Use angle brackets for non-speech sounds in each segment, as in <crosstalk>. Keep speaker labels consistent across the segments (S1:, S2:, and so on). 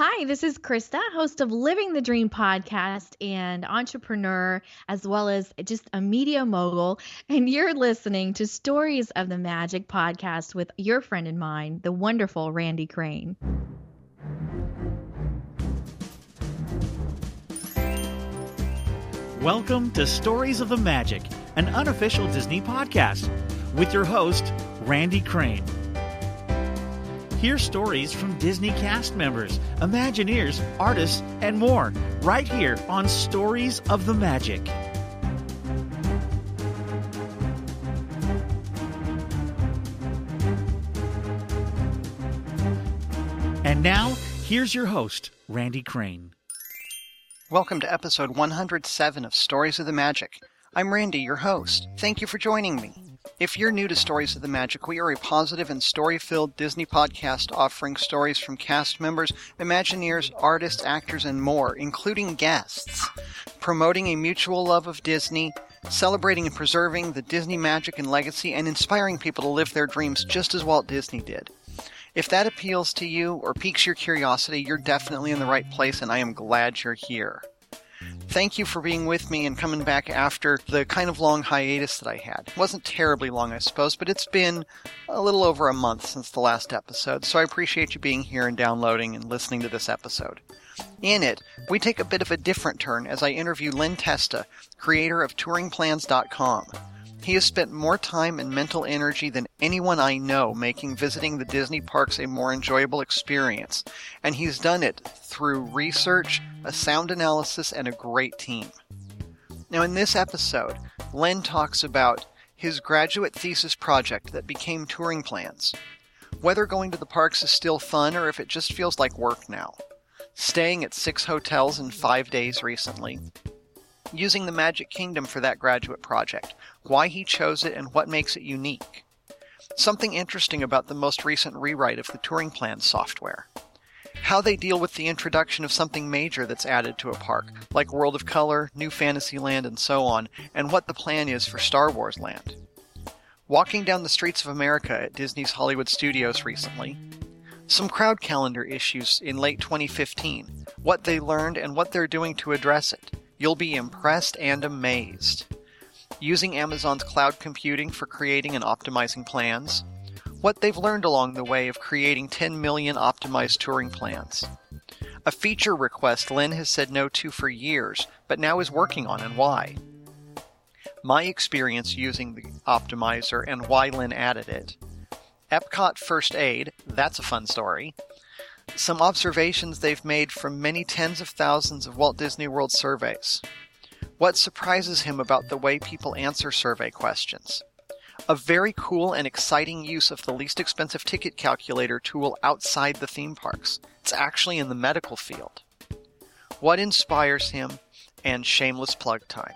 S1: Hi, this is Krista, host of Living the Dream podcast and entrepreneur, as well as just a media mogul. And you're listening to Stories of the Magic podcast with your friend and mine, the wonderful Randy Crane.
S2: Welcome to Stories of the Magic, an unofficial Disney podcast, with your host, Randy Crane. Hear stories from Disney cast members, Imagineers, artists, and more right here on Stories of the Magic. And now, here's your host, Randy Crane.
S3: Welcome to episode 107 of Stories of the Magic. I'm Randy, your host. Thank you for joining me. If you're new to Stories of the Magic, we are a positive and story filled Disney podcast offering stories from cast members, Imagineers, artists, actors, and more, including guests, promoting a mutual love of Disney, celebrating and preserving the Disney magic and legacy, and inspiring people to live their dreams just as Walt Disney did. If that appeals to you or piques your curiosity, you're definitely in the right place, and I am glad you're here. Thank you for being with me and coming back after the kind of long hiatus that I had. It wasn't terribly long, I suppose, but it's been a little over a month since the last episode, so I appreciate you being here and downloading and listening to this episode. In it, we take a bit of a different turn as I interview Len Testa, creator of TouringPlans.com. He has spent more time and mental energy than anyone I know making visiting the Disney parks a more enjoyable experience, and he's done it through research, a sound analysis, and a great team. Now, in this episode, Len talks about his graduate thesis project that became Touring Plans, whether going to the parks is still fun or if it just feels like work now, staying at six hotels in five days recently, using the Magic Kingdom for that graduate project, why he chose it, and what makes it unique. Something interesting about the most recent rewrite of the Touring Plans software. How they deal with the introduction of something major that's added to a park, like World of Color, New Fantasyland, and so on, and what the plan is for Star Wars Land. Walking down the streets of America at Disney's Hollywood Studios recently, some crowd calendar issues in late 2015, what they learned and what they're doing to address it. You'll be impressed and amazed. Using Amazon's cloud computing for creating and optimizing plans. What they've learned along the way of creating 10 million optimized touring plans. A feature request Len has said no to for years, but now is working on and why. My experience using the optimizer and why Len added it. Epcot First Aid, that's a fun story some observations they've made from many tens of thousands of Walt Disney World surveys. What surprises him about the way people answer survey questions. A very cool and exciting use of the least expensive ticket calculator tool outside the theme parks. It's actually in the medical field. What inspires him, and shameless plug time.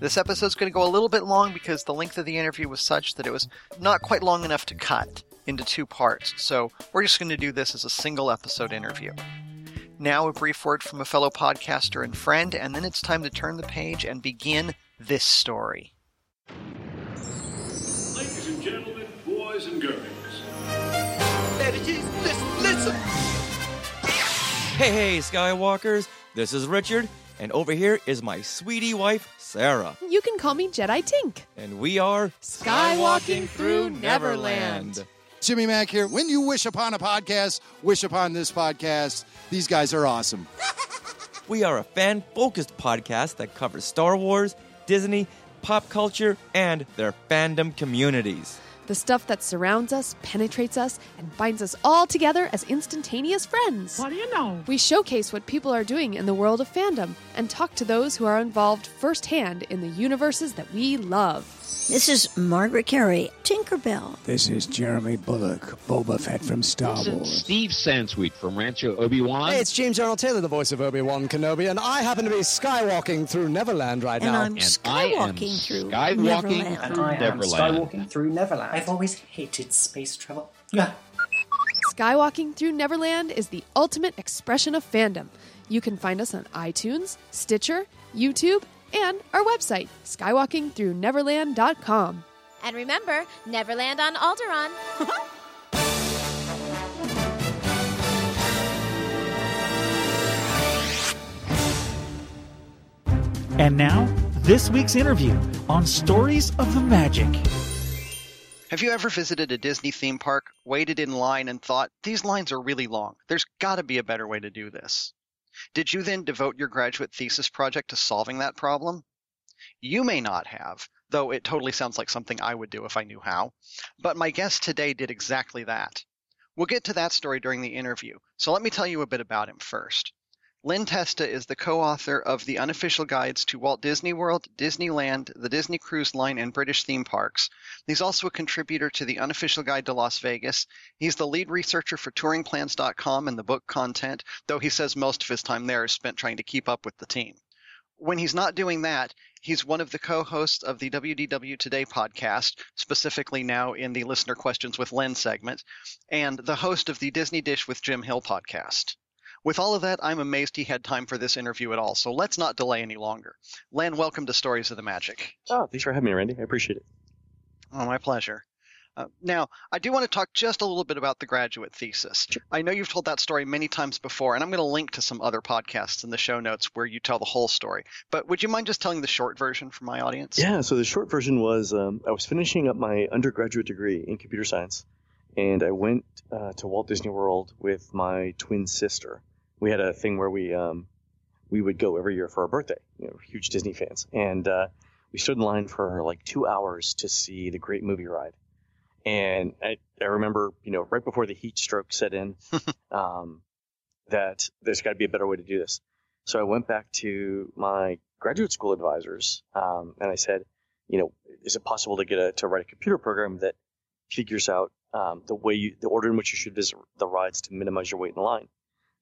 S3: This episode's going to go a little bit long because the length of the interview was such that it was not quite long enough to cut into two parts, so we're just going to do this as a single episode interview. Now, a brief word from a fellow podcaster and friend, and then it's time to turn the page and begin this story.
S4: Ladies and gentlemen, boys and girls.
S5: Listen, listen.
S6: Hey, hey, Skywalkers, this is Richard, and over here is my sweetie wife, Sarah.
S7: You can call me Jedi Tink.
S6: And we are
S7: Skywalking through Neverland.
S8: Jimmy Mack here. When you wish upon a podcast, wish upon this podcast. These guys are awesome. <laughs>
S6: We are a fan focused podcast that covers Star Wars, Disney, pop culture, and their fandom communities.
S7: The stuff that surrounds us, penetrates us, and binds us all together as instantaneous friends.
S9: What do you know?
S7: We showcase what people are doing in the world of fandom and talk to those who are involved firsthand in the universes that we love.
S10: This is Margaret Kerry, Tinkerbell.
S11: This is Jeremy Bulloch, Boba Fett from Star
S12: This is
S11: Wars.
S12: Steve Sansweet from Rancho Obi-Wan.
S13: Hey, it's James Arnold Taylor, the voice of Obi-Wan Kenobi, and I happen to be skywalking through Neverland right
S10: And
S13: now.
S10: I'm skywalking through
S12: skywalking
S10: Neverland.
S12: through
S14: I am
S12: Neverland.
S14: skywalking through Neverland. I've always hated space travel. Yeah.
S7: Skywalking Through Neverland is the ultimate expression of fandom. You can find us on iTunes, Stitcher, YouTube, and our website, skywalkingthroughneverland.com.
S15: And remember, Neverland on Alderaan. <laughs>
S2: and now, this week's interview on Stories of the Magic.
S3: Have you ever visited a Disney theme park, waited in line, and thought, these lines are really long? There's got to be a better way to do this. Did you then devote your graduate thesis project to solving that problem? You may not have, though it totally sounds like something I would do if I knew how. But my guest today did exactly that. We'll get to that story during the interview, so let me tell you a bit about him first. Len Testa is the co-author of the unofficial guides to Walt Disney World, Disneyland, the Disney Cruise Line, and British theme parks. He's also a contributor to the unofficial guide to Las Vegas. He's the lead researcher for touringplans.com and the book content, though he says most of his time there is spent trying to keep up with the team. When he's not doing that, he's one of the co-hosts of the WDW Today podcast, specifically now in the listener questions with Len segment, and the host of the Disney Dish with Jim Hill podcast. With all of that, I'm amazed he had time for this interview at all. So let's not delay any longer. Len, welcome to Stories of the Magic.
S5: Oh, thanks for having me, Randy. I appreciate it.
S3: Oh, my pleasure. Uh, now, I do want to talk just a little bit about the graduate thesis. Sure. I know you've told that story many times before, and I'm going to link to some other podcasts in the show notes where you tell the whole story. But would you mind just telling the short version for my audience?
S5: Yeah, so the short version was um, I was finishing up my undergraduate degree in computer science, and I went uh, to Walt Disney World with my twin sister we had a thing where we um, we would go every year for our birthday. You know, huge Disney fans, and uh, we stood in line for like two hours to see the Great Movie Ride. And I, I remember, you know, right before the heat stroke set in, <laughs> um, that there's got to be a better way to do this. So I went back to my graduate school advisors, um, and I said, you know, is it possible to get a to write a computer program that figures out um, the way you, the order in which you should visit the rides to minimize your wait in line?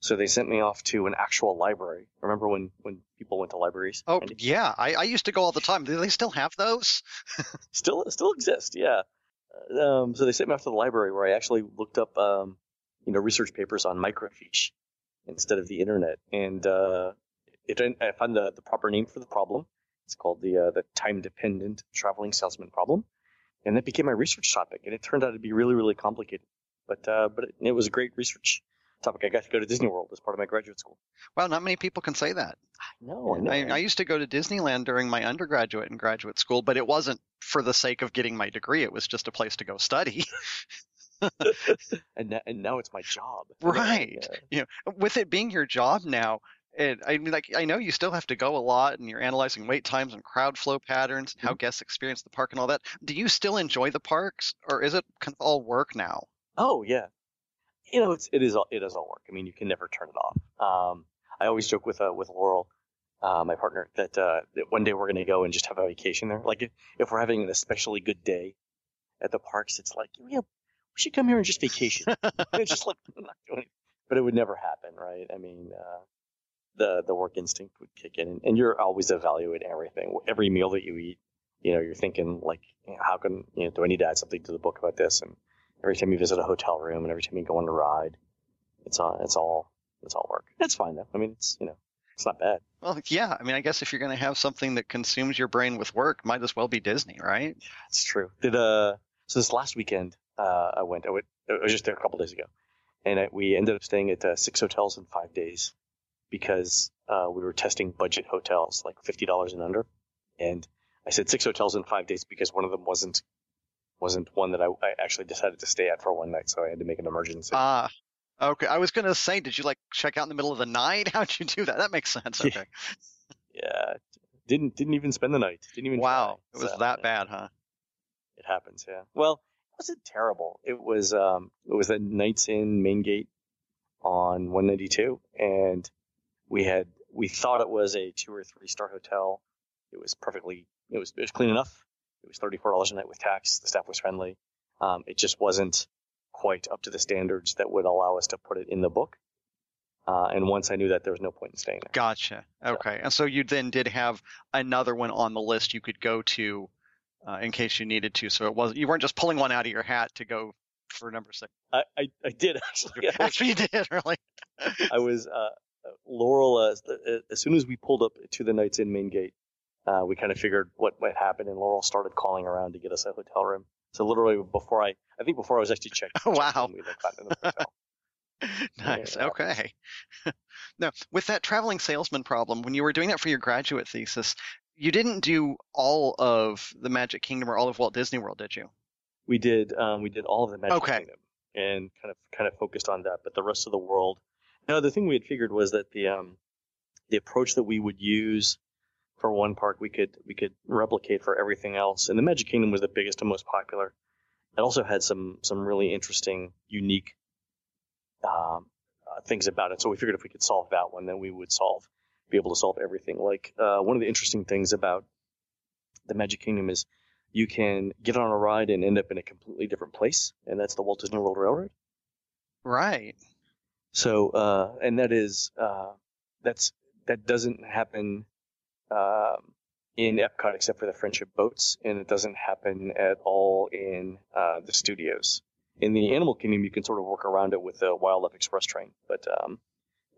S5: So they sent me off to an actual library. Remember when, when people went to libraries?
S3: Oh, yeah. I, I used to go all the time. Do they still have those? <laughs>
S5: still still exist, yeah. Um, so they sent me off to the library where I actually looked up, um, you know, research papers on microfiche instead of the internet. And uh, it, I found the, the proper name for the problem. It's called the uh, the time dependent traveling salesman problem, and that became my research topic. And it turned out to be really really complicated, but uh, but it, it was a great research topic. I got to go to Disney World as part of my graduate school.
S3: Wow, not many people can say that.
S5: No,
S3: I, I, used to go to Disneyland during my undergraduate and graduate school, but it wasn't for the sake of getting my degree. It was just a place to go study. <laughs>
S5: and, and now it's my job. <laughs>
S3: Right. Yeah. You know, with it being your job now, it, I mean, like I know you still have to go a lot, and you're analyzing wait times and crowd flow patterns, and how mm-hmm. guests experience the park and all that. Do you still enjoy the parks, or is it kind of all work now?
S5: Oh yeah, you know, it's, it is all, it does all work. I mean, you can never turn it off. Um, I always joke with, uh, with Laurel, uh, my partner, that, uh, that one day we're going to go and just have a vacation there. Like if, if we're having an especially good day at the parks, it's like, yeah, we should come here and just vacation. it's just like, <laughs> not doing it. But it would never happen, right? I mean, uh, the, the work instinct would kick in and, you're always evaluating everything. Every meal that you eat, you know, you're thinking like, how can, you know, do I need to add something to the book about this? And, every time you visit a hotel room and every time you go on a ride. It's all it's all it's all work. It's fine though. I mean, it's you know, it's not bad.
S3: Well, yeah. I mean, I guess if you're going to have something that consumes your brain with work, might as well be Disney, right?
S5: Yeah, it's true. Did uh, so this last weekend, uh, I went. I went. I was just there a couple days ago, and I, we ended up staying at uh, six hotels in five days because uh, we were testing budget hotels, like fifty dollars and under. And I said six hotels in five days because one of them wasn't wasn't one that I, I, actually decided to stay at for one night, so I had to make an emergency.
S3: Ah, okay. I was gonna say, did you like check out in the middle of the night? <laughs> How'd you do that? That makes sense. Okay.
S5: yeah, didn't didn't even spend the night. Didn't even.
S3: Wow,
S5: try,
S3: it was so, that bad, huh?
S5: It happens, yeah. Well, it wasn't terrible. It was um, it was at Knights Inn Main Gate on 192, and we had we thought it was a two or three star hotel. It was perfectly. It was it was clean enough it was $34 a night with tax. The staff was friendly. Um, it just wasn't quite up to the standards that would allow us to put it in the book. Uh, and once I knew that, there was no point in staying there.
S3: Gotcha. Okay. And so you then did have another one on the list you could go to uh, in case you needed to. So it was you weren't just pulling one out of your hat to go for number six.
S5: I, I, I did <laughs> actually.
S3: actually, you did <laughs> really.
S5: I was uh, Laurel. Uh, as soon as we pulled up to the Knights Inn main gate, uh, we kind of figured what might happen, and Laurel started calling around to get us a hotel room. So literally before I, I think before I was actually checked. <laughs>
S3: wow.
S5: We got in the hotel. <laughs>
S3: nice. Yeah. Okay. <laughs> now, with that traveling salesman problem, when you were doing that for your graduate thesis, you didn't do all of the Magic Kingdom or all of Walt Disney World, did you?
S5: We did. Um, we did all of the Magic
S3: okay.
S5: Kingdom and kind of kind of focused on that. But the rest of the world. Now, the thing we had figured was that the um, the approach that we would use for one park, we could we could replicate for everything else. And the Magic Kingdom was the biggest and most popular. It also had some some really interesting, unique um, uh, things about it. So we figured if we could solve that one, then we would solve be able to solve everything. Like uh, one of the interesting things about the Magic Kingdom is you can get on a ride and end up in a completely different place, and that's the Walt Disney World Railroad.
S3: Right.
S5: So, uh, and that is uh, that's that doesn't happen um, in Epcot except for the Friendship boats, and it doesn't happen at all in uh, the studios. In the Animal Kingdom, you can sort of work around it with the Wildlife Express train, but um,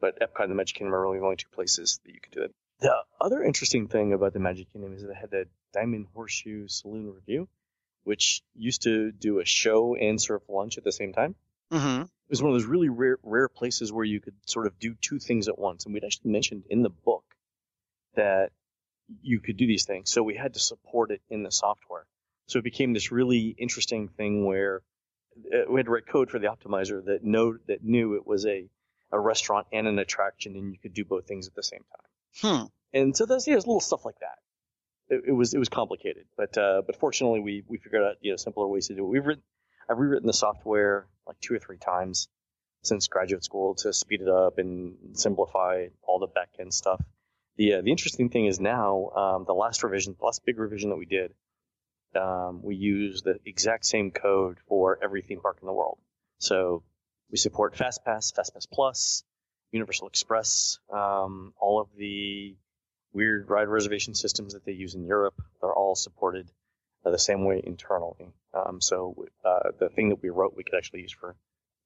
S5: but Epcot and the Magic Kingdom are really the only two places that you can do it. The other interesting thing about the Magic Kingdom is that it had the Diamond Horseshoe Saloon Revue, which used to do a show and serve lunch at the same time.
S3: Mm-hmm. It
S5: was one of those really rare, rare places where you could sort of do two things at once. And we'd actually mentioned in the book that you could do these things. So we had to support it in the software. So it became this really interesting thing where uh, we had to write code for the optimizer that know that knew it was a a restaurant and an attraction, and you could do both things at the same
S3: time.
S5: Hmm. And so there's, yeah, little stuff like that. It, it, was it was complicated, but uh, but fortunately we we figured out you know simpler ways to do it. We've written I've rewritten the software like two or three times since graduate school to speed it up and simplify all the back end stuff. The uh, the interesting thing is now um, the last revision, the last big revision that we did, um, we use the exact same code for every theme park in the world. So we support FastPass, FastPass Plus, Universal Express, um, all of the weird ride reservation systems that they use in Europe. They're all supported uh, the same way internally. Um, so uh, the thing that we wrote, we could actually use for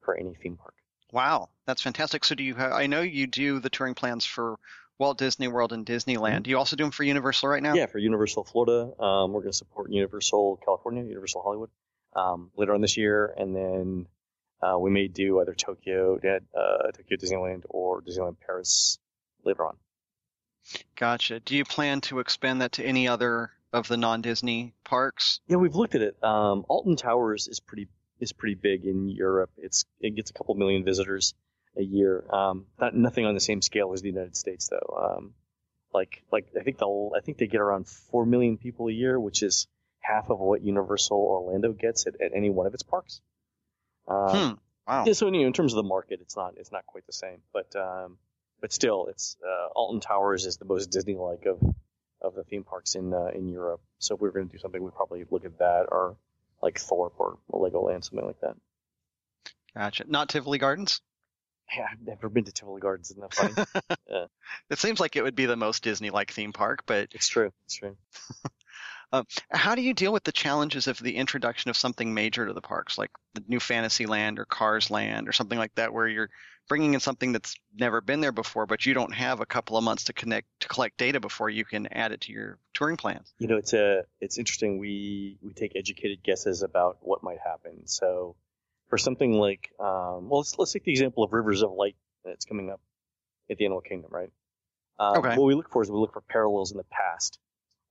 S5: for any theme park.
S3: Wow, that's fantastic. So do you? Have, I know you do the touring plans for Walt Disney World and Disneyland. Mm-hmm. Do you also do them for Universal right now?
S5: Yeah, for Universal Florida. Um, we're going to support Universal California, Universal Hollywood um, later on this year, and then uh, we may do either Tokyo, uh, Tokyo Disneyland, or Disneyland Paris later on.
S3: Gotcha. Do you plan to expand that to any other of the non-Disney parks?
S5: Yeah, we've looked at it. Um, Alton Towers is pretty is pretty big in Europe. It's it gets a couple million visitors a year. Um, not nothing on the same scale as the United States though. Um, like like I think the I think they get around four million people a year, which is half of what Universal Orlando gets at, at any one of its parks.
S3: Um, hmm. Wow.
S5: Yeah, so you know, in terms of the market, it's not it's not quite the same, but um, but still, it's uh, Alton Towers is the most Disney-like of of the theme parks in uh, in Europe. So if we were going to do something, we'd probably look at that or like Thorpe or Legoland, something like that.
S3: Gotcha. Not Tivoli Gardens.
S5: Yeah, I've never been to Tivoli Gardens. Isn't that funny? <laughs> yeah.
S3: It seems like it would be the most Disney-like theme park, but
S5: it's true. It's true. <laughs>
S3: Um, how do you deal with the challenges of the introduction of something major to the parks, like the new Fantasyland or Cars Land or something like that, where you're bringing in something that's never been there before, but you don't have a couple of months to connect to collect data before you can add it to your touring plans?
S5: You know, it's a uh, it's interesting. We we take educated guesses about what might happen. So for something like, um, well, let's let's take the example of Rivers of Light that's coming up at the Animal Kingdom, right?
S3: Um, okay.
S5: What we look for is we look for parallels in the past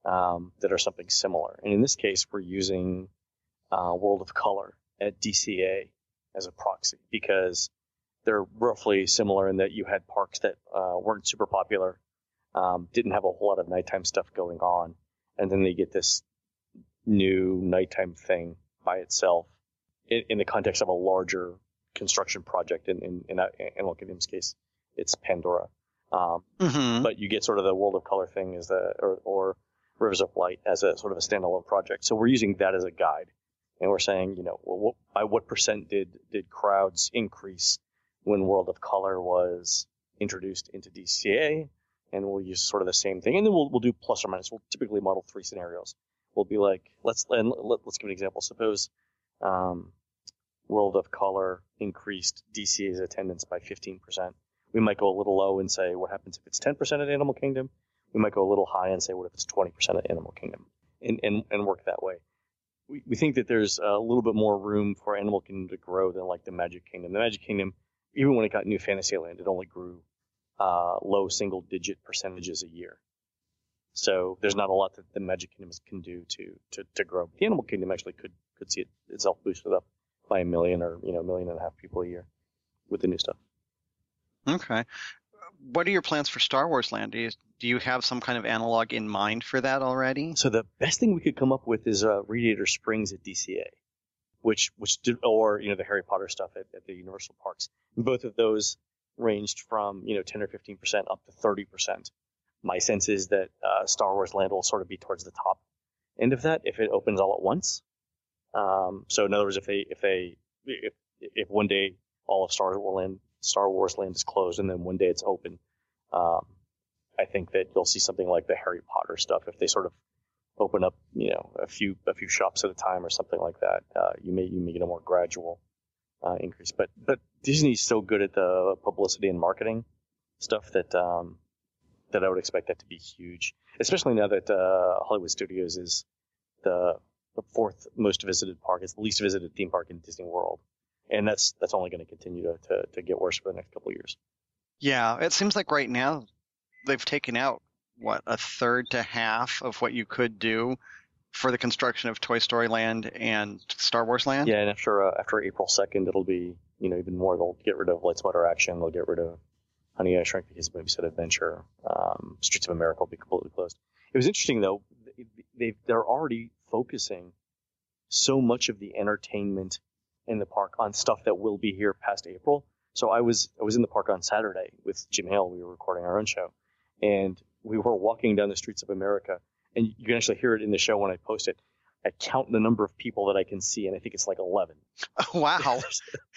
S5: um, that are something similar. And in this case, we're using uh, World of Color at DCA as a proxy because they're roughly similar in that you had parks that uh, weren't super popular, um, didn't have a whole lot of nighttime stuff going on, and then they get this new nighttime thing by itself in, in the context of a larger construction project. In in, in Animal Kingdom's case, it's Pandora. Um,
S3: mm-hmm.
S5: But you get sort of the World of Color thing as the or, or Rivers of Light as a sort of a standalone project. So we're using that as a guide, and we're saying, you know, well, what, by what percent did did crowds increase when World of Color was introduced into DCA? And we'll use sort of the same thing, and then we'll we'll do plus or minus. We'll typically model three scenarios. We'll be like, let's and let, us give an example. Suppose um, World of Color increased DCA's attendance by 15%. We might go a little low and say, what happens if it's 10% at Animal Kingdom? We might go a little high and say, what if it's 20% of the Animal Kingdom? And, and, and work that way. We, we think that there's a little bit more room for Animal Kingdom to grow than like the Magic Kingdom. The Magic Kingdom even when it got New Fantasyland, it only grew uh, low single digit percentages a year. So there's not a lot that the Magic Kingdom can do to to, to grow. The Animal Kingdom actually could could see it itself boosted up by a million or you know a million and a half people a year with the new stuff.
S3: Okay. What are your plans for Star Wars Land? Do you, do you have some kind of analog in mind for that already?
S5: So the best thing we could come up with is uh, Radiator Springs at DCA, which which did, or you know the Harry Potter stuff at, at the Universal parks. And both of those ranged from you know 10 or 15 percent up to 30 percent. My sense is that uh, Star Wars Land will sort of be towards the top end of that if it opens all at once. Um, so in other words, if they if they if if one day all of Star Wars Land Star Wars Land is closed and then one day it's open, um, I think that you'll see something like the Harry Potter stuff if they sort of open up, you know, a few a few shops at a time or something like that. Uh, you may you may get a more gradual uh, increase, but but Disney's so good at the publicity and marketing stuff that um, that I would expect that to be huge, especially now that uh, Hollywood Studios is the the fourth most visited park. It's the least visited theme park in Disney World, and that's that's only going to continue to, to to get worse for the next couple of years.
S3: Yeah, it seems like right now they've taken out what a third to half of what you could do for the construction of Toy Story Land and Star Wars Land.
S5: Yeah, and after uh, after April second, it'll be you know even more. They'll get rid of Lights Motor Action. They'll get rid of Honey I Shrunk the Kids Movie Set Adventure. Um, Streets of America will be completely closed. It was interesting though. They they're already focusing so much of the entertainment in the park on stuff that will be here past April. So I was I was in the park on Saturday with Jim Hill. We were recording our own show, and we were walking down the streets of America, and you can actually hear it in the show when I post it. I count the number of people that I can see, and I think it's like eleven. <laughs>
S3: wow!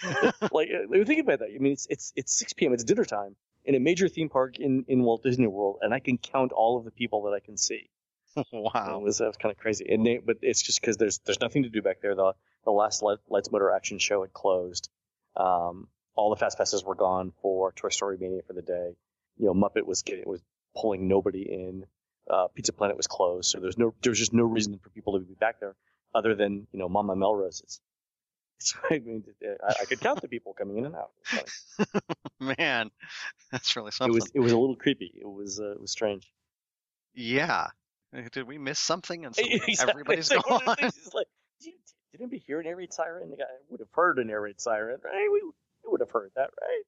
S3: <laughs>
S5: like, uh, think about that. I mean, it's it's it's six p.m. It's dinner time in a major theme park in in Walt Disney World, and I can count all of the people that I can see. <laughs>
S3: wow,
S5: it was, that was kind of crazy. And they, but it's just because there's there's nothing to do back there. The the last Lights Motor Action show had closed. Um, all the fast passes were gone for Toy Story Mania for the day. You know, Muppet was getting was pulling nobody in. Uh, Pizza Planet was closed, so there's no there's just no reason for people to be back there other than you know Mama Melrose's. It's, <laughs> I mean, I, I could count the people coming in and out. <laughs>
S3: Man, that's really something.
S5: It was it was a little creepy. It was uh, it was strange.
S3: Yeah. Did we miss something? And so <laughs> exactly. everybody's like, gone.
S5: Like, did anybody hear an air raid siren? The guy would have heard an air raid siren, right? We, we would have heard that, right?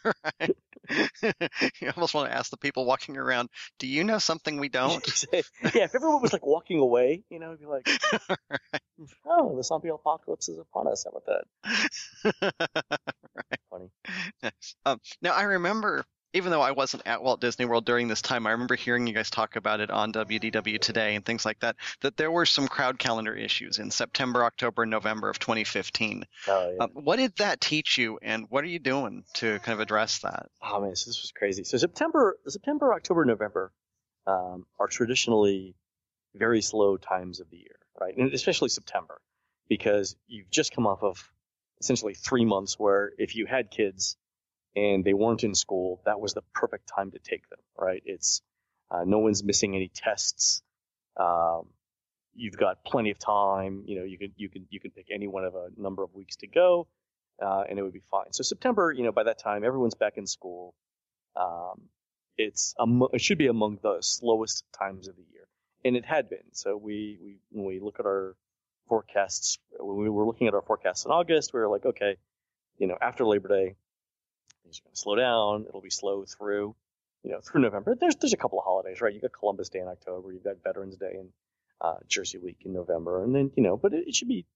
S5: <laughs>
S3: right. <laughs> you almost want to ask the people walking around, do you know something we <laughs> don't?
S5: yeah, if everyone was like walking away, you know, it'd be like, right. oh, the zombie apocalypse is upon us. How about that?
S3: right. Funny. Um, now, I remember even though I wasn't at Walt Disney World during this time, I remember hearing you guys talk about it on WDW Today and things like that, that there were some crowd calendar issues in September, October, and November of 2015.
S5: Oh, yeah.
S3: Um, what did that teach you, and what are you doing to kind of address that?
S5: Oh, man, so this was crazy. So September, September, October, November um, are traditionally very slow times of the year, right? And especially September, because you've just come off of essentially three months where if you had kids – and they weren't in school, that was the perfect time to take them, right? It's uh, no one's missing any tests. Um, you've got plenty of time. You know, you can you can you can pick any one of a number of weeks to go, uh, and it would be fine. So September, you know, by that time everyone's back in school. Um, it's it should be among the slowest times of the year, and it had been. So we we when we look at our forecasts, when we were looking at our forecasts in August, we were like, okay, you know, after Labor Day, things are going to slow down. It'll be slow through, you know, through November. There's there's a couple of holidays, right? You got Columbus Day in October. You've got Veterans Day and uh, Jersey Week in November, and then you know, but it, it should be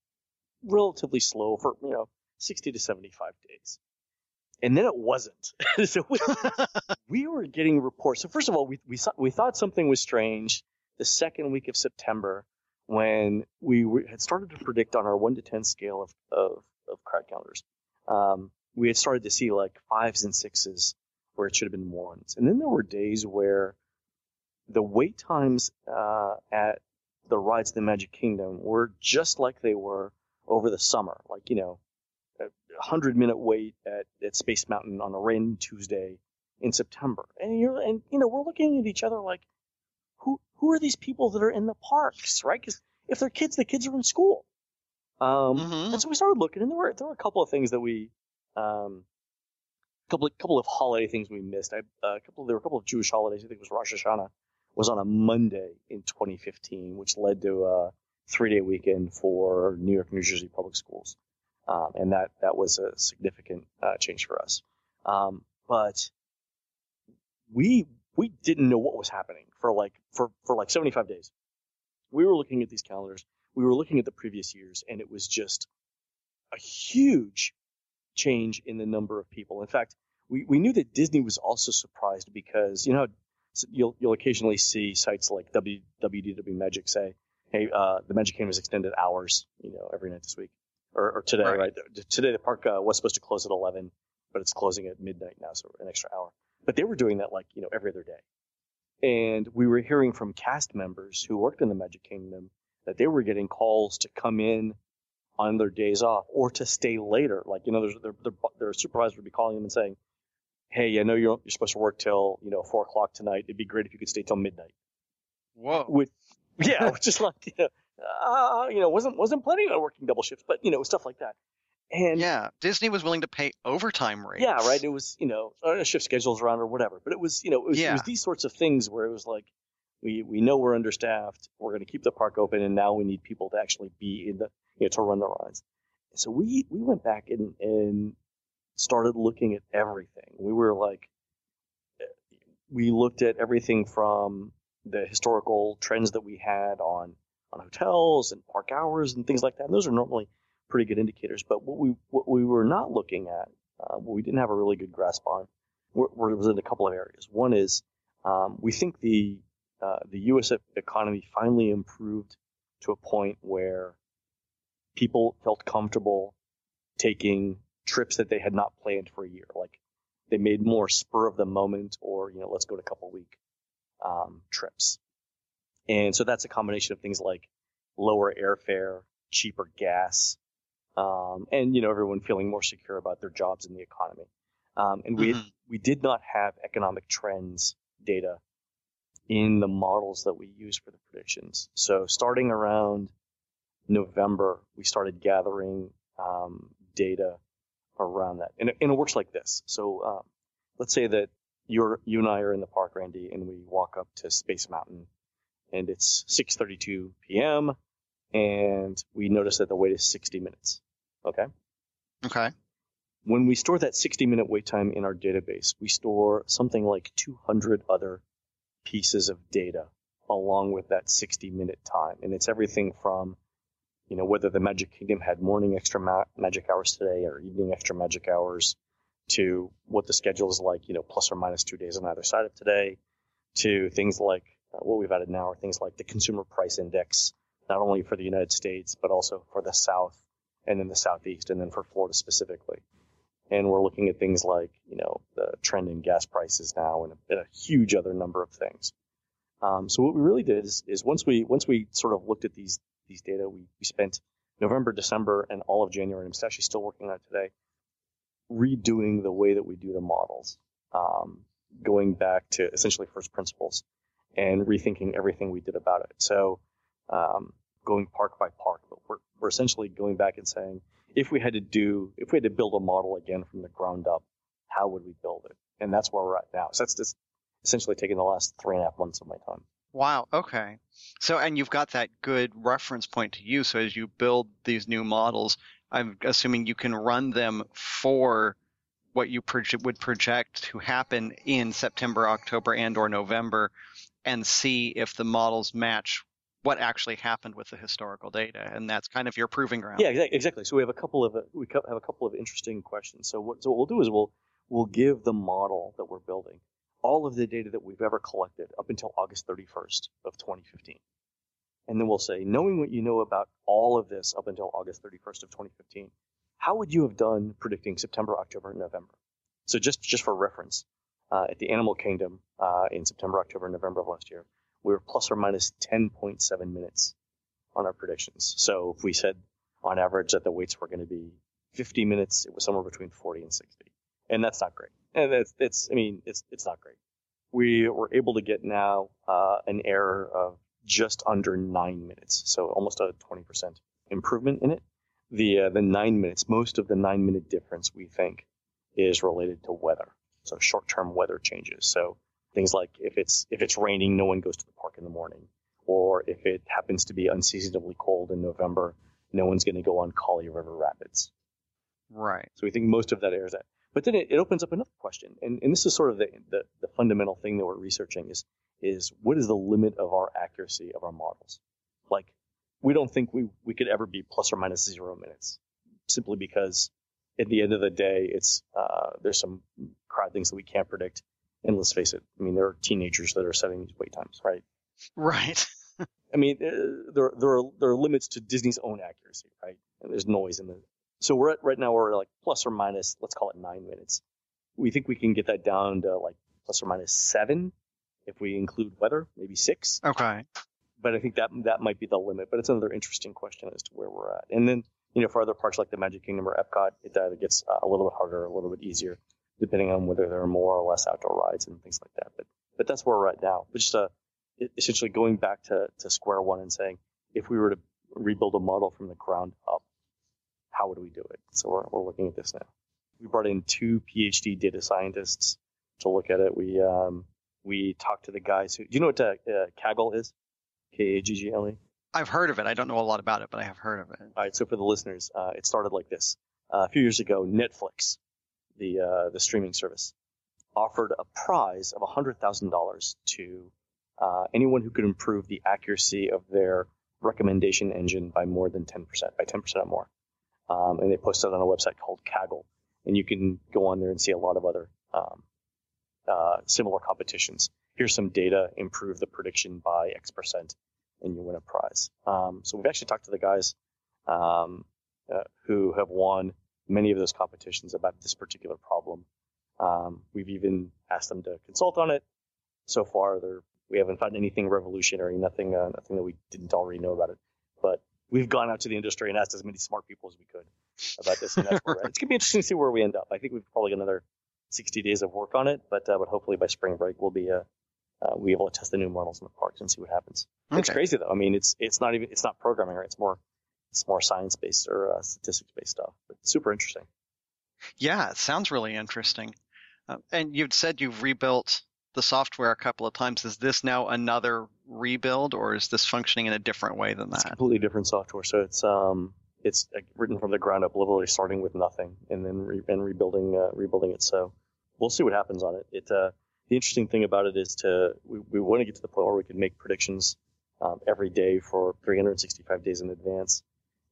S5: relatively slow for you know 60 to 75 days. And then it wasn't. <laughs> so we, we, were getting reports. So first of all, we we, saw, we thought something was strange the second week of September when we had started to predict on our one to ten scale of of, of crowd calendars. Um, we had started to see like fives and sixes where it should have been ones. And then there were days where the wait times uh, at the rides of the Magic Kingdom were just like they were over the summer. Like, you know, a 100 minute wait at, at Space Mountain on a rainy Tuesday in September. And you're, and, you know, we're looking at each other like, who, who are these people that are in the parks, right? Because if they're kids, the kids are in school. Um,
S3: mm-hmm.
S5: and so we started looking, and there were there were a couple of things that we um, couple of, couple of holiday things we missed. I, uh, a couple there were a couple of Jewish holidays. I think it was Rosh Hashanah was on a Monday in 2015, which led to a three day weekend for New York, New Jersey public schools, um, and that that was a significant uh, change for us. Um, but we we didn't know what was happening for like for for like 75 days. We were looking at these calendars. We were looking at the previous years, and it was just a huge change in the number of people. In fact, we, we knew that Disney was also surprised because you know you'll you'll occasionally see sites like w, WDW Magic say, "Hey, uh, the Magic Kingdom has extended hours, you know, every night this week or, or today, right. right? Today the park uh, was supposed to close at 11, but it's closing at midnight now, so an extra hour. But they were doing that like you know every other day, and we were hearing from cast members who worked in the Magic Kingdom that they were getting calls to come in on their days off or to stay later. Like, you know, there's, their, their, their supervisor would be calling them and saying, Hey, I know you're, you're supposed to work till, you know, four o'clock tonight. It'd be great if you could stay till midnight.
S3: Whoa.
S5: With, yeah, <laughs> just like, you know, uh, you know, wasn't, wasn't planning on working double shifts, but, you know, stuff like that. And
S3: yeah, Disney was willing to pay overtime rates.
S5: Yeah, right. It was, you know, shift schedules around or whatever, but it was, you know, it was, yeah. it was these sorts of things where it was like, we, we know we're understaffed. We're going to keep the park open, and now we need people to actually be in the you know to run the rides. So we we went back and and started looking at everything. We were like, we looked at everything from the historical trends that we had on on hotels and park hours and things like that. And those are normally pretty good indicators. But what we what we were not looking at, uh, what we didn't have a really good grasp on, was in a couple of areas. One is um, we think the uh, the U.S. economy finally improved to a point where people felt comfortable taking trips that they had not planned for a year. Like they made more spur of the moment or, you know, let's go to a couple week um, trips. And so that's a combination of things like lower airfare, cheaper gas, um, and, you know, everyone feeling more secure about their jobs and the economy. Um, and we, mm-hmm. we did not have economic trends data in the models that we use for the predictions. So starting around November, we started gathering um, data around that, and it, and it, works like this. So um, let's say that you're you and I are in the park, Randy, and we walk up to Space Mountain, and it's 6:32 p.m. and we notice that the wait is 60 minutes. Okay.
S3: Okay.
S5: When we store that 60 minute wait time in our database, we store something like 200 other pieces of data along with that 60 minute time. And it's everything from, you know, whether the Magic Kingdom had morning extra ma- magic hours today or evening extra magic hours to what the schedule is like, you know, plus or minus two days on either side of today to things like uh, what we've added now are things like the consumer price index, not only for the United States, but also for the South and then the Southeast and then for Florida specifically and we're looking at things like you know the trend in gas prices now and a, and a huge other number of things. Um, so what we really did is, is once we once we sort of looked at these these data, we, we spent November, December, and all of January. And I'm actually still working on it today, redoing the way that we do the models, um, going back to essentially first principles and rethinking everything we did about it. So um, going park by park, but we're, we're essentially going back and saying, if we had to do, if we had to build a model again from the ground up, how would we build it? And that's where we're at now. So that's just essentially taking the last three and a half months of my time.
S3: Wow. Okay. So, and you've got that good reference point to use. So as you build these new models, I'm assuming you can run them for what you proje- would project to happen in September, October, and or November, and see if the models match what actually happened with the historical data, and that's kind of your proving ground.
S5: Yeah, exactly. So we have a couple of we have a couple of interesting questions. So what so what we'll do is we'll we'll give the model that we're building all of the data that we've ever collected up until August 31st of 2015. And then we'll say, knowing what you know about all of this up until August 31st of 2015, how would you have done predicting September, October, and November? So just just for reference, uh, at the Animal Kingdom uh, in September, October, and November of last year, we were plus or minus 10.7 minutes on our predictions. So if we said on average that the weights were going to be 50 minutes, it was somewhere between 40 and 60. And that's not great. And it's, it's I mean, it's, it's not great. We were able to get now uh, an error of just under nine minutes. So almost a 20% improvement in it. The, uh, the nine minutes, most of the nine minute difference, we think, is related to weather. So short-term weather changes. So things like if it's if it's raining, no one goes to the park in the morning, or if it happens to be unseasonably cold in November, no one's going to go on Kali River Rapids.
S3: Right.
S5: So we think most of that airs that. But then it, it opens up another question, and, and this is sort of the, the, the fundamental thing that we're researching is is what is the limit of our accuracy of our models? Like we don't think we, we could ever be plus or minus zero minutes, simply because at the end of the day, it's uh, there's some crowd things that we can't predict. And let's face it, I mean, there are teenagers that are setting these wait times, right?
S3: Right. <laughs>
S5: I mean, uh, there there are there are limits to Disney's own accuracy, right? And there's noise in the. So we're at right now we're like plus or minus, let's call it nine minutes. We think we can get that down to like plus or minus seven if we include weather, maybe six.
S3: Okay.
S5: But I think that that might be the limit. But it's another interesting question as to where we're at. And then you know, for other parks like the Magic Kingdom or Epcot, it either gets uh, a little bit harder, a little bit easier, depending on whether there are more or less outdoor rides and things like that. But but that's where we're at now. But just uh, essentially going back to, to square one and saying, if we were to rebuild a model from the ground up, how would we do it? So we're, we're looking at this now. We brought in two PhD data scientists to look at it. We um, we talked to the guys who. Do you know what uh, uh, Kaggle is? K A G G L E.
S3: I've heard of it. I don't know a lot about it, but I have heard of it.
S5: All right. So for the listeners, uh, it started like this. Uh, a few years ago, Netflix, the uh, the streaming service, offered a prize of hundred thousand dollars to uh, anyone who could improve the accuracy of their recommendation engine by more than 10%, by 10% or more. Um, and they posted it on a website called Kaggle. And you can go on there and see a lot of other um, uh, similar competitions. Here's some data, improve the prediction by X percent, and you win a prize. Um, so we've actually talked to the guys um, uh, who have won many of those competitions about this particular problem. Um, we've even asked them to consult on it. So far, we haven't found anything revolutionary, nothing, uh, nothing that we didn't already know about it. But we've gone out to the industry and asked as many smart people as we could about this, and that's where <laughs> it's gonna be interesting to see where we end up. I think we've probably got another 60 days of work on it, but uh, but hopefully by spring break we'll be uh, uh, we able to test the new models in the parks and see what happens. Okay. It's crazy though. I mean, it's it's not even it's not programming, right? It's more it's more science based or uh, statistics based stuff, but super interesting.
S3: Yeah, it sounds really interesting. Uh, and you'd said you've rebuilt the software a couple of times. Is this now another rebuild, or is this functioning in a different way than that?
S5: It's completely different software. So it's um it's uh, written from the ground up, literally starting with nothing and then re- and rebuilding uh, rebuilding it. So we'll see what happens on it. It uh, the interesting thing about it is to we, we want to get to the point where we can make predictions um, every day for 365 days in advance,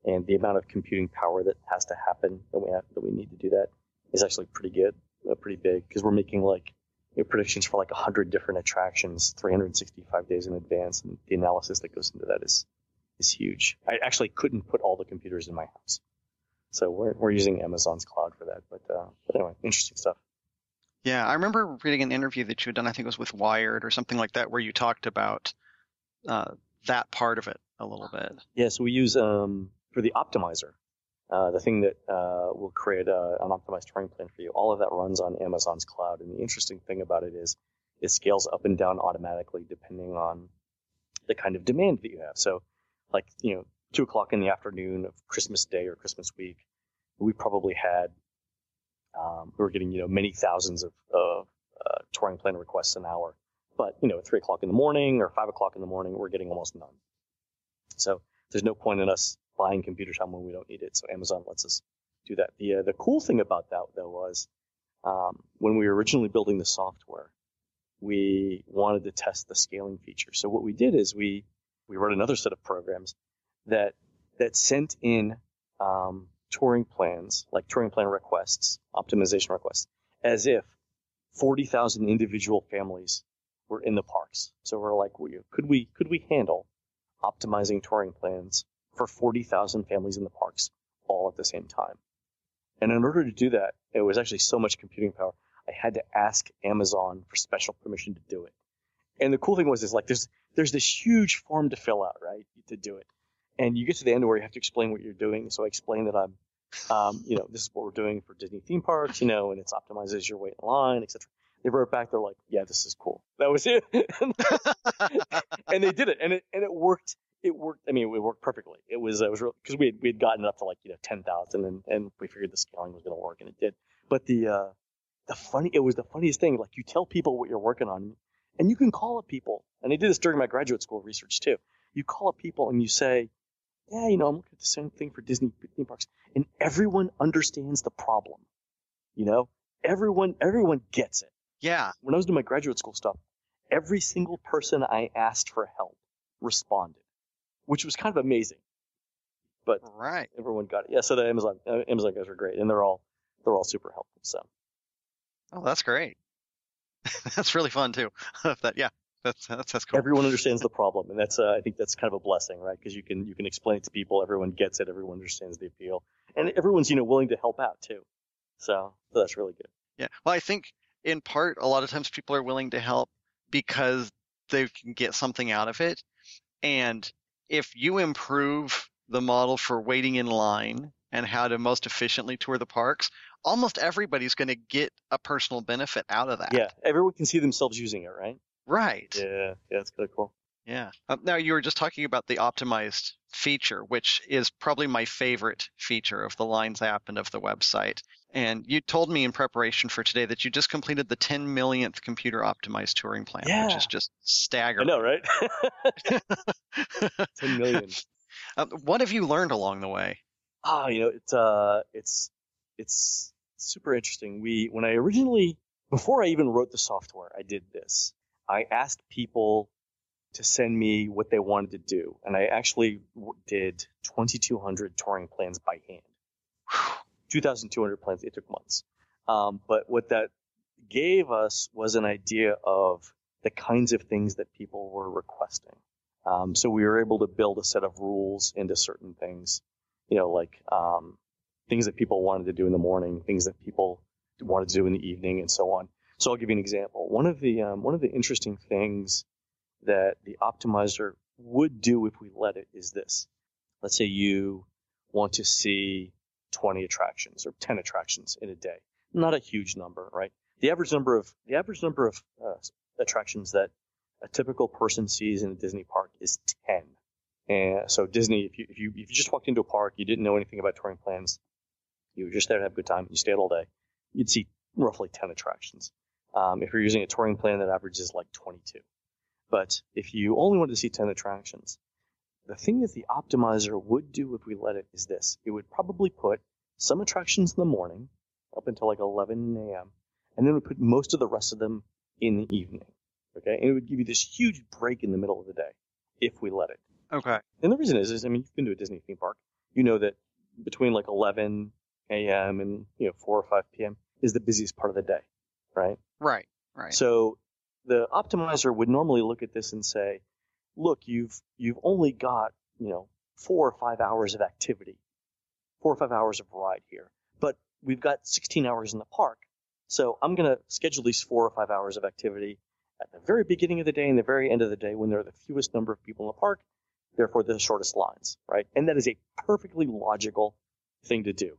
S5: and the amount of computing power that has to happen that we have that we need to do that is actually pretty good, uh, pretty big because we're making like you know, predictions for like 100 different attractions 365 days in advance, and the analysis that goes into that is is huge. I actually couldn't put all the computers in my house, so we're we're using Amazon's cloud for that. But uh, but anyway, interesting stuff.
S3: Yeah, I remember reading an interview that you had done. I think it was with Wired or something like that, where you talked about uh, that part of it a little bit.
S5: Yeah, so we use um, for the optimizer, uh, the thing that uh, will create a, an optimized touring plan for you. All of that runs on Amazon's cloud, and the interesting thing about it is it scales up and down automatically depending on the kind of demand that you have. So, like you know, two o'clock in the afternoon of Christmas Day or Christmas week, we probably had um, we were getting you know many thousands of, of uh, touring plan requests an hour, but you know at three o'clock in the morning or five o'clock in the morning, we're getting almost none. So there's no point in us buying computer time when we don't need it. So Amazon lets us do that. The uh, the cool thing about that though was um, when we were originally building the software, we wanted to test the scaling feature. So what we did is we we wrote another set of programs that that sent in um, touring plans, like touring plan requests, optimization requests, as if 40,000 individual families were in the parks. So we're like, could we could we handle optimizing touring plans for 40,000 families in the parks all at the same time? And in order to do that, it was actually so much computing power. I had to ask Amazon for special permission to do it. And the cool thing was, is like there's there's this huge form to fill out, right, to do it. And you get to the end where you have to explain what you're doing. So I explain that I'm um, you know, this is what we're doing for Disney theme parks, you know, and it's optimized as your wait in line, etc. They wrote back, they're like, yeah, this is cool. That was it. <laughs> and they did it, and it and it worked. It worked. I mean, it worked perfectly. It was it was because we had, we had gotten it up to like you know ten thousand, and and we figured the scaling was going to work, and it did. But the uh, the funny it was the funniest thing. Like you tell people what you're working on, and you can call up people. And I did this during my graduate school research too. You call up people and you say, "Yeah, you know, I'm looking at the same thing for Disney theme parks," and everyone understands the problem. You know, everyone everyone gets it.
S3: Yeah.
S5: When I was doing my graduate school stuff, every single person I asked for help responded, which was kind of amazing. But
S3: right,
S5: everyone got it. Yeah. So the Amazon uh, Amazon guys are great, and they're all they're all super helpful. So.
S3: Oh, that's great. <laughs> that's really fun too. <laughs> that yeah, that's that's that's cool.
S5: Everyone understands the problem, and that's uh, I think that's kind of a blessing, right? Because you can you can explain it to people, everyone gets it, everyone understands the appeal, and everyone's you know willing to help out too. So, so that's really good.
S3: Yeah. Well, I think in part a lot of times people are willing to help because they can get something out of it, and if you improve the model for waiting in line and how to most efficiently tour the parks, almost everybody's going to get a personal benefit out of that.
S5: Yeah, everyone can see themselves using it, right?
S3: Right.
S5: Yeah, yeah, that's kind of cool.
S3: Yeah. Uh, now you were just talking about the optimized feature, which is probably my favorite feature of the Lines app and of the website. And you told me in preparation for today that you just completed the 10 millionth computer optimized touring plan,
S5: yeah.
S3: which is just staggering.
S5: I know, right? <laughs> <laughs> 10 million.
S3: Uh, what have you learned along the way?
S5: Ah, oh, you know, it's uh, it's it's super interesting. We when I originally before I even wrote the software, I did this. I asked people to send me what they wanted to do, and I actually did 2,200 touring plans by hand. 2,200 plans. It took months, um, but what that gave us was an idea of the kinds of things that people were requesting. Um, so we were able to build a set of rules into certain things, you know, like um, things that people wanted to do in the morning, things that people wanted to do in the evening, and so on. So I'll give you an example. One of the um, one of the interesting things that the optimizer would do if we let it is this. Let's say you want to see 20 attractions or 10 attractions in a day. Not a huge number, right? The average number of the average number of uh, attractions that a typical person sees in a Disney park is 10. And so Disney, if you, if you, if you just walked into a park, you didn't know anything about touring plans, you were just there to have a good time, you stayed all day, you'd see roughly 10 attractions. Um, if you're using a touring plan, that averages like 22. But if you only wanted to see 10 attractions, the thing that the optimizer would do if we let it is this. It would probably put some attractions in the morning up until like 11 a.m. and then would put most of the rest of them in the evening. Okay. And it would give you this huge break in the middle of the day if we let it.
S3: Okay.
S5: And the reason is, is I mean, you've been to a Disney theme park. You know that between like 11 a.m. and, you know, 4 or 5 p.m. is the busiest part of the day, right?
S3: Right. Right.
S5: So the optimizer would normally look at this and say, look, you've, you've only got, you know, four or five hours of activity, four or five hours of ride here, but we've got 16 hours in the park. So I'm going to schedule these four or five hours of activity at the very beginning of the day and the very end of the day when there are the fewest number of people in the park, therefore the shortest lines, right? And that is a perfectly logical thing to do.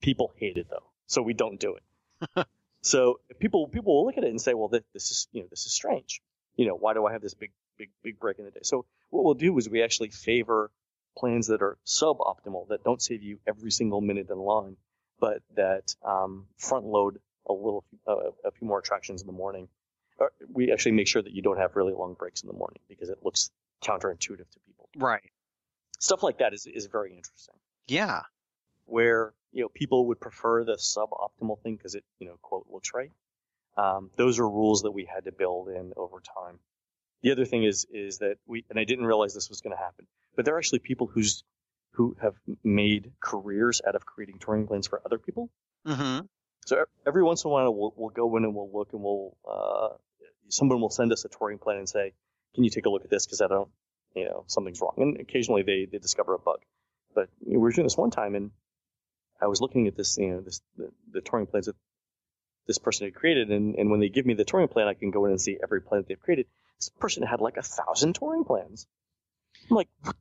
S5: People hate it though, so we don't do it. <laughs> so people people will look at it and say, well, this, this is you know this is strange. You know, why do I have this big big big break in the day? So what we'll do is we actually favor plans that are suboptimal that don't save you every single minute in line, but that um, front load a little uh, a few more attractions in the morning we actually make sure that you don't have really long breaks in the morning because it looks counterintuitive to people.
S3: Right.
S5: Stuff like that is, is very interesting.
S3: Yeah.
S5: Where, you know, people would prefer the suboptimal thing because it, you know, quote, looks right. Um, those are rules that we had to build in over time. The other thing is, is that we, and I didn't realize this was going to happen, but there are actually people who's, who have made careers out of creating touring plans for other people.
S3: Mm-hmm.
S5: So every once in a while, we'll, we'll go in and we'll look and we'll, uh, someone will send us a touring plan and say, can you take a look at this? Cause I don't, you know, something's wrong. And occasionally they, they discover a bug. But you know, we were doing this one time and I was looking at this, you know, this, the, the touring plans that this person had created. And, and when they give me the touring plan, I can go in and see every plan that they've created. This person had like a thousand touring plans. I'm like, what,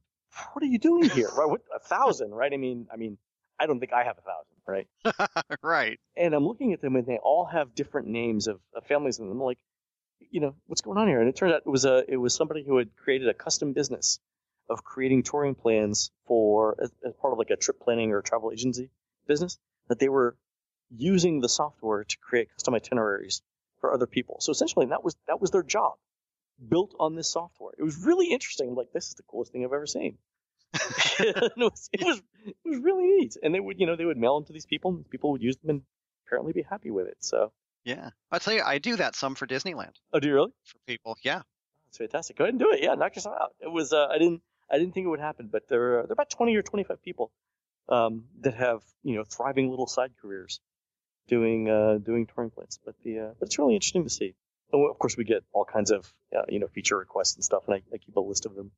S5: what are you doing here? right? What, a thousand, right? I mean, I mean, I don't think I have a thousand, right? <laughs>
S3: right.
S5: And I'm looking at them and they all have different names of, of families in them. I'm like, you know, what's going on here? And it turned out it was a, it was somebody who had created a custom business of creating touring plans for, as, as part of like a trip planning or travel agency business that they were using the software to create custom itineraries for other people. So essentially, that was that was their job, built on this software. It was really interesting. I'm like, this is the coolest thing I've ever seen. <laughs> it, was, it was it was really neat. And they would you know they would mail them to these people, and people would use them and apparently be happy with it. So
S3: Yeah, I'll tell you, I do that some for Disneyland
S5: oh, do you really?
S3: for people. Yeah,
S5: That's fantastic. Go ahead and do it. Yeah, knock yourself out. It was uh, I didn't I didn't think it would happen, but there are, there are about 20 or 25 people um, that have you know thriving little side careers doing uh, doing touring planes. But the uh, but it's really interesting to see. And of course, we get all kinds of uh, you know feature requests and stuff, and I, I keep a list of them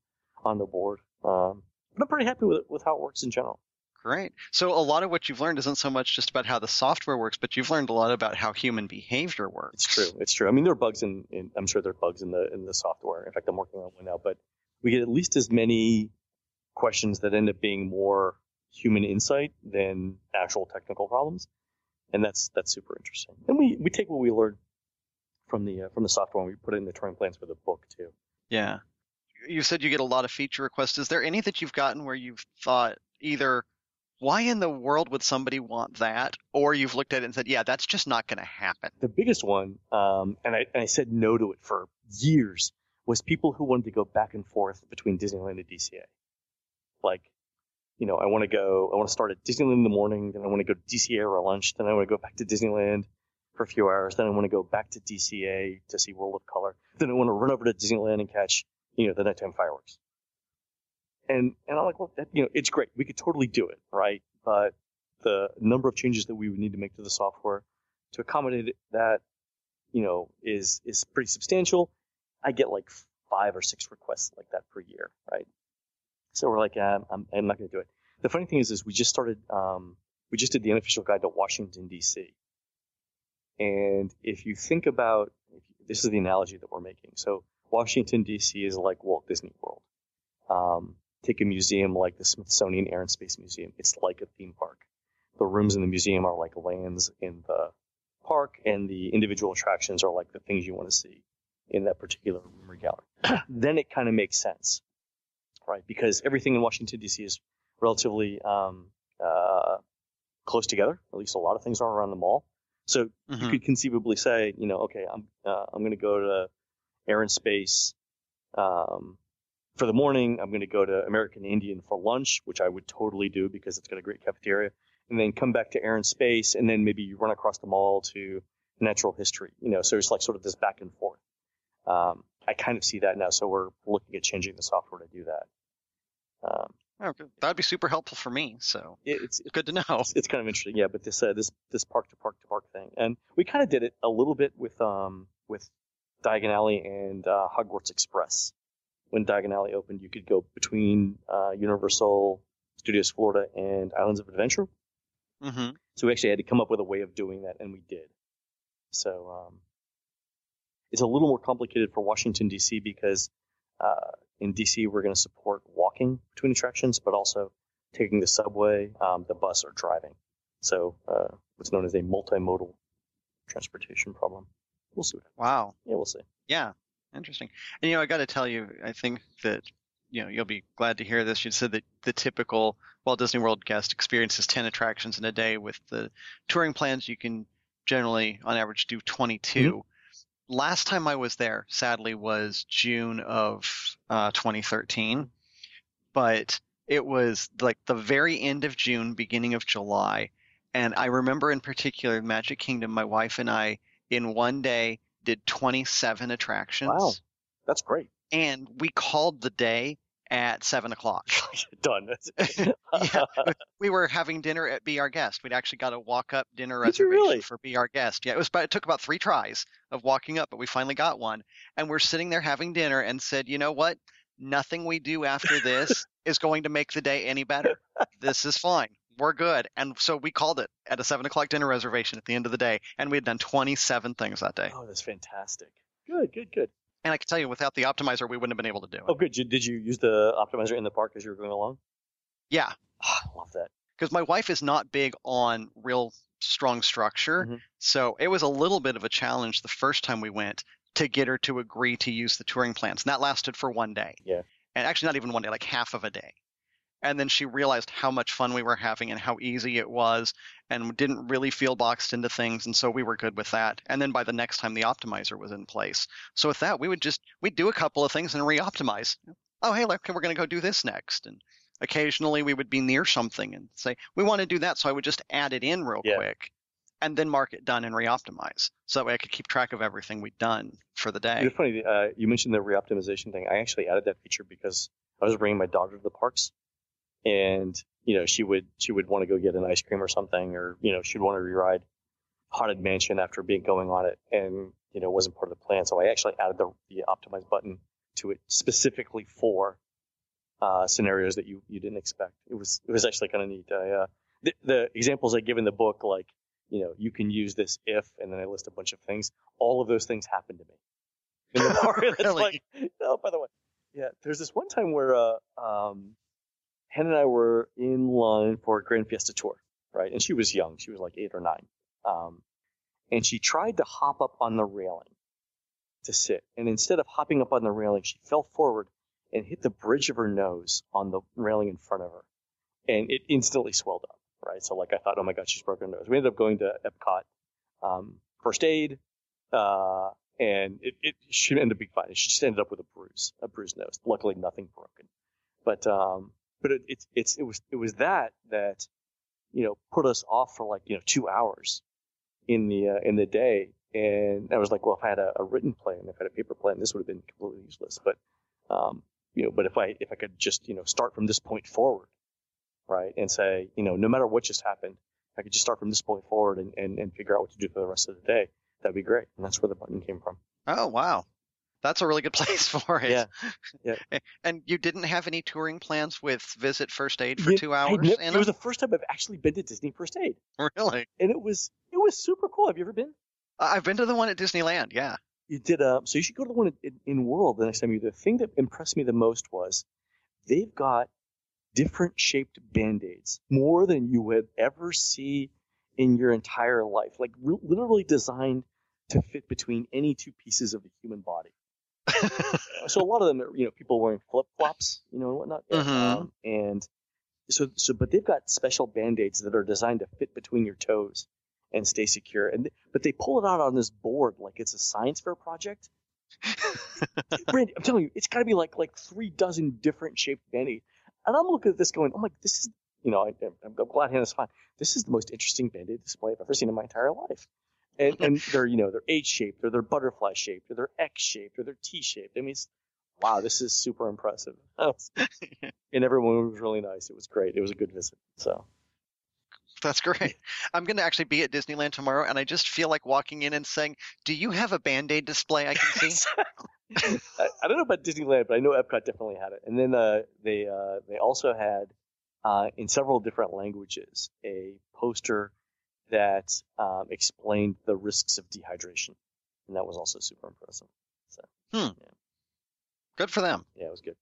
S5: on the board. Um, but I'm pretty happy with with how it works in general.
S3: great. So a lot of what you've learned isn't so much just about how the software works, but you've learned a lot about how human behavior works.
S5: It's true. It's true. I mean, there are bugs in, in I'm sure there are bugs in the in the software. In fact, I'm working on one now, but we get at least as many questions that end up being more human insight than actual technical problems, and that's that's super interesting. And we we take what we learned from the uh, from the software and we put it in the touring plans for the book too.
S3: Yeah. You said you get a lot of feature requests. Is there any that you've gotten where you've thought either why in the world would somebody want that, or you've looked at it and said, yeah, that's just not going to happen.
S5: The biggest one, um, and I and I said no to it for years, was people who wanted to go back and forth between Disneyland and DCA. Like, you know, I want to go, I want to start at Disneyland in the morning, then I want to go to DCA or lunch, then I want to go back to Disneyland for a few hours, then I want to go back to DCA to see World of Color, then I want to run over to Disneyland and catch, you know, the nighttime fireworks. And and I'm like, well, that, you know, it's great, we could totally do it, right? But the number of changes that we would need to make to the software to accommodate that, you know, is is pretty substantial. I get like five or six requests like that per year, right? So we're like, yeah, I'm, I'm not going to do it. The funny thing is, is we just started, um, we just did the unofficial guide to Washington D.C. And if you think about, this is the analogy that we're making. So Washington D.C. is like Walt Disney World. Um, take a museum like the Smithsonian Air and Space Museum. It's like a theme park. The rooms in the museum are like lands in the park, and the individual attractions are like the things you want to see in that particular room or gallery. <clears throat> then it kind of makes sense, right? Because everything in Washington D.C. is relatively um, uh, close together. At least a lot of things are around the mall. So you
S3: Mhm.
S5: could conceivably say, you know, okay, I'm uh, I'm going to go to Air and Space um, for the morning. I'm going to go to American Indian for lunch, which I would totally do because it's got a great cafeteria, and then come back to Air and Space, and then maybe you run across the mall to Natural History. You know, so it's like sort of this back and forth. Um, I kind of see that now, so we're looking at changing the software to do that. Um,
S3: Oh. That would be super helpful for me. So
S5: it, it's
S3: good to know.
S5: it's, it's kind of interesting, yeah. But this uh, this this park to park to park thing, and we kind of did it a little bit with um with Diagon Alley and uh, Hogwarts Express. When Diagon Alley opened, you could go between uh, Universal Studios Florida and Islands of Adventure.
S3: hmm
S5: So we actually had to come up with a way of doing that, and we did. So um, it's a little more complicated for Washington D.C. because uh, in D.C. we're going to support walking between attractions, but also taking the subway, um, the bus, or driving. So uh, what's known as a multimodal transportation problem. We'll see. What
S3: Wow.
S5: Yeah, we'll see.
S3: Yeah. Interesting. And you know, I got to tell you, I think that you know you'll be glad to hear this. You said that the typical Walt Disney World guest experiences 10 attractions in a day. With the touring plans, you can generally, on average, do 22. Last time I was there, sadly, was June of uh, 2013, but it was like the very end of June, beginning of July, and I remember in particular Magic Kingdom. My wife and I, in one day, did 27 attractions.
S5: Wow, that's great.
S3: And we called the day at seven o'clock. <laughs>
S5: Done. <laughs>
S3: yeah, we were having dinner at Be Our Guest. We'd actually got a walk-up dinner
S5: Did
S3: reservation
S5: really?
S3: for Be Our Guest. Yeah, it was. But it took about three tries of walking up, but we finally got one. And we're sitting there having dinner, and said, "You know what? Nothing we do after this <laughs> is going to make the day any better. This is fine. We're good." And so we called it at a seven o'clock dinner reservation at the end of the day, and we had done twenty-seven things that day.
S5: Oh, that's fantastic. Good, good, good.
S3: And I can tell you, without the optimizer, we wouldn't have been able to do it.
S5: Oh, good. Did did you use the optimizer in the park as you were going along?
S3: Yeah.
S5: I love that.
S3: because my wife is not big on real strong structure.
S5: Mm-hmm.
S3: So it was a little bit of a challenge the first time we went to get her to agree to use the touring plans. And that lasted for one day.
S5: Yeah.
S3: And actually, not even one day, like half of a day. And then she realized how much fun we were having and how easy it was and didn't really feel boxed into things. And so we were good with that. And then by the next time the optimizer was in place. So with that, we would just, we'd do a couple of things and re-optimize. Oh, hey, look, we're going to go do this next. And occasionally we would be near something and say, we want to do that. So I would just add it in real
S5: Yeah.
S3: quick and then mark it done and re-optimize. So that way I could keep track of everything we'd done for the day.
S5: It's funny. Uh, you mentioned the reoptimization thing. I actually added that feature because I was bringing my daughter to the parks, and you know she would she would want to go get an ice cream or something, or you know she'd want to reride Haunted Mansion after being going on it, and you know wasn't part of the plan. So I actually added the, the optimize button to it specifically for uh, scenarios that you you didn't expect. It was it was actually kind of neat. I, uh, the, the examples I give in the book, like you know you can use this if, and then I list a bunch of things. All of those things happened to me in the. <laughs>
S3: Really?
S5: like, oh, by the way, yeah. There's this one time where uh, um, Hen and I were in line for a Gran Fiesta tour, right? And she was young; she was like eight or nine, um, and she tried to hop up on the railing to sit, and instead of hopping up on the railing, she fell forward and hit the bridge of her nose on the railing in front of her, and it instantly swelled up, right? So like I thought, oh my god, she's broken her nose. We ended up going to Epcot, um, first aid, uh, and it, it she ended up being fine. She just ended up with a bruise, a bruised nose. Luckily, nothing broken. But um, but it, it's it's it was it was that that you know put us off for like you know two hours in the uh, in the day, and I was like, well, if I had a, a written plan, if I had a paper plan, this would have been completely useless. But um, you know, but if I if I could just you know start from this point forward, right, and say you know no matter what just happened, I could just start from this point forward and, and, and figure out what to do for the rest of the day. That'd be great, and that's where the button came from.
S3: Oh, wow. That's a really good <laughs> place for it.
S5: Yeah. Yeah.
S3: And you didn't have any touring plans with Visit First Aid for two hours?
S5: it was the first time I've actually been to Disney First Aid,
S3: Really?
S5: and it was it was super cool. Have you ever been?
S3: I've been to the one at Disneyland, yeah.
S5: You did. Uh, so you should go to the one in, in World the next time you. The thing that impressed me the most was they've got different shaped band aids, more than you would ever see in your entire life. Like re- literally designed to fit between any two pieces of the human body. <laughs> so a lot of them, are, you know, people wearing flip flops, you know, and whatnot.
S3: Mhm.
S5: Um, and so, so, but they've got special band aids that are designed to fit between your toes and stay secure. And but they pull it out on this board like it's a science fair project. <laughs> Randy, I'm telling you, it's got to be like like three dozen different shaped band aids. And I'm looking at this going, I'm like, this is, you know, I, I'm, I'm glad Hannah's fine. This is the most interesting band aid display I've ever seen in my entire life. And, and <laughs> they're, you know, they're H shaped, or they're butterfly shaped, or they're X shaped, or they're T shaped. I mean, it's, wow, this is super impressive. <laughs> <laughs> and everyone was really nice. It was great. It was a good visit. So.
S3: That's great. I'm going to actually be at Disneyland tomorrow, and I just feel like walking in and saying, Do you have a Band Aid display I can see?
S5: I, I don't know about Disneyland, but I know Epcot definitely had it. And then uh, they uh, they also had uh, in several different languages a poster that um, explained the risks of dehydration, and that was also super impressive. So
S3: Hmm. Good for them.
S5: yeah, it was good.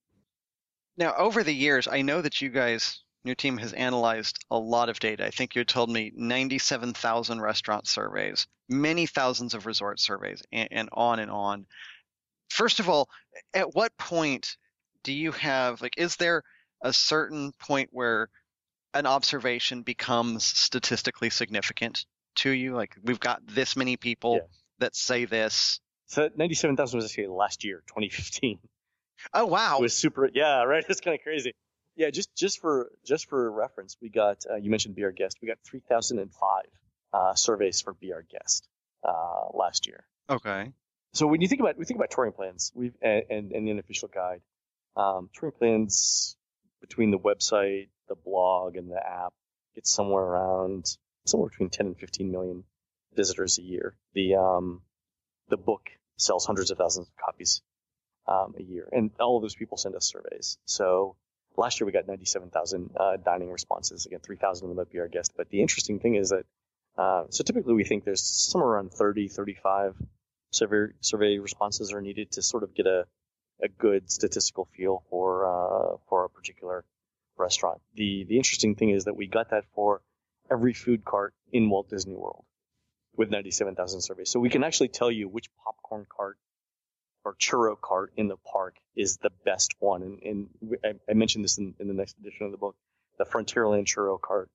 S3: Now, over the years, I know that you guys, your team has analyzed a lot of data. I think you told me 97,000 restaurant surveys, many thousands of resort surveys, and, and on and on. First of all, at what point do you have, like, is there a certain point where an observation becomes statistically significant to you? Like, we've got this many people
S5: Yeah.
S3: that say this.
S5: So ninety-seven thousand was actually last year, 2015.
S3: Oh, wow.
S5: It was super. Yeah, right. <laughs> It's kind of crazy. Yeah, just just for just for reference, we got uh, you mentioned Be Our Guest. We got 3,005 uh, surveys for Be Our Guest uh, last year.
S3: Okay.
S5: So when you think about we think about touring plans, we've and, and, and the unofficial guide, um, touring plans between the website, the blog, and the app get somewhere around somewhere between 10 and 15 million visitors a year. The um, the book sells hundreds of thousands of copies um, a year, and all of those people send us surveys. So last year we got 97,000 uh, dining responses. Again, 3,000 of them would be our guest. But the interesting thing is that uh, so typically we think there's somewhere around 30, 35 survey survey responses are needed to sort of get a a good statistical feel for uh, for a particular restaurant. The the interesting thing is that we got that for every food cart in Walt Disney World with 97,000 surveys. So we can actually tell you which popcorn cart or churro cart in the park is the best one. And, and I, I mentioned this in, in the next edition of the book. The Frontierland churro cart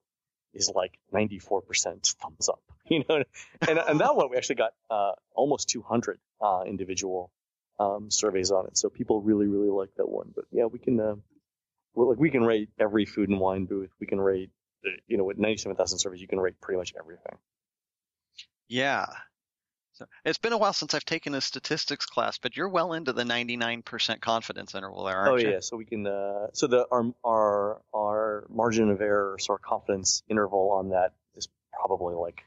S5: is like 94% thumbs up, <laughs> you know, and, and that one we actually got, uh, almost 200, uh, individual, um, surveys on it. So people really, really like that one. But yeah, we can, uh, like we can rate every food and wine booth. We can rate, uh, you know, with 97,000 surveys, you can rate pretty much everything.
S3: Yeah. So it's been a while since I've taken a statistics class, but you're well into the 99% confidence interval there, aren't
S5: oh,
S3: you?
S5: Oh yeah. So we can, uh, so the, our, our, our margin of error, so our confidence interval on that is probably like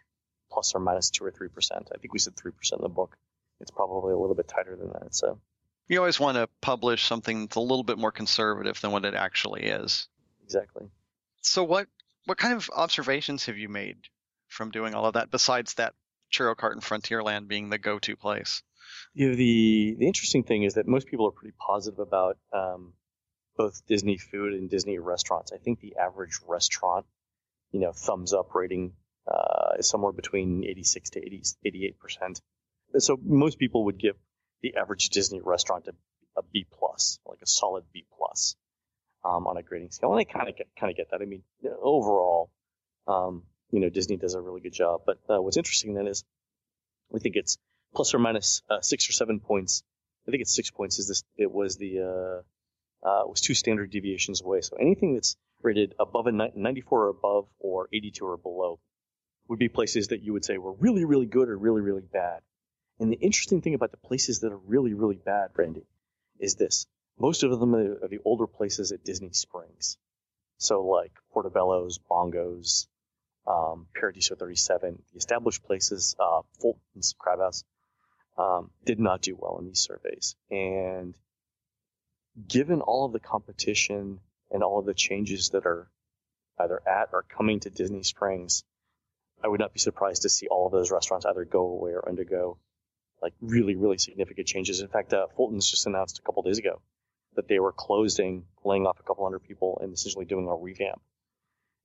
S5: plus or minus two or 3%. I think we said 3% in the book. It's probably a little bit tighter than that. So
S3: You always want to publish something that's a little bit more conservative than what it actually is.
S5: exactly.
S3: So what what kind of observations have you made from doing all of that besides that churro cart in Frontierland being the go-to place?
S5: You know, the the interesting thing is that most people are pretty positive about um, both Disney food and Disney restaurants. I think the average restaurant, you know, thumbs up rating uh, is somewhere between 86 to 80, 88 percent. So most people would give the average Disney restaurant a, a B plus, like a solid B plus, um, on a grading scale. And I kind of get kind of get that. I mean, overall, um, you know, Disney does a really good job. But uh, what's interesting then is we think it's plus or minus uh, six or seven points. I think it's six points. Is this? It was the uh, uh, was two standard deviations away. So anything that's rated above a ni- 94 or above or 82 or below would be places that you would say were really really good or really really bad. And the interesting thing about the places that are really really bad, Randy, is this: most of them are the older places at Disney Springs. So like Portobello's, Bongos, um, Paradiso 37, the established places, uh, Fulton's Crab House, um, did not do well in these surveys. And given all of the competition and all of the changes that are either at or coming to Disney Springs, I would not be surprised to see all of those restaurants either go away or undergo like really, really significant changes. In fact, uh, Fulton's just announced a couple days ago that they were closing, laying off a couple hundred people, and essentially doing a revamp.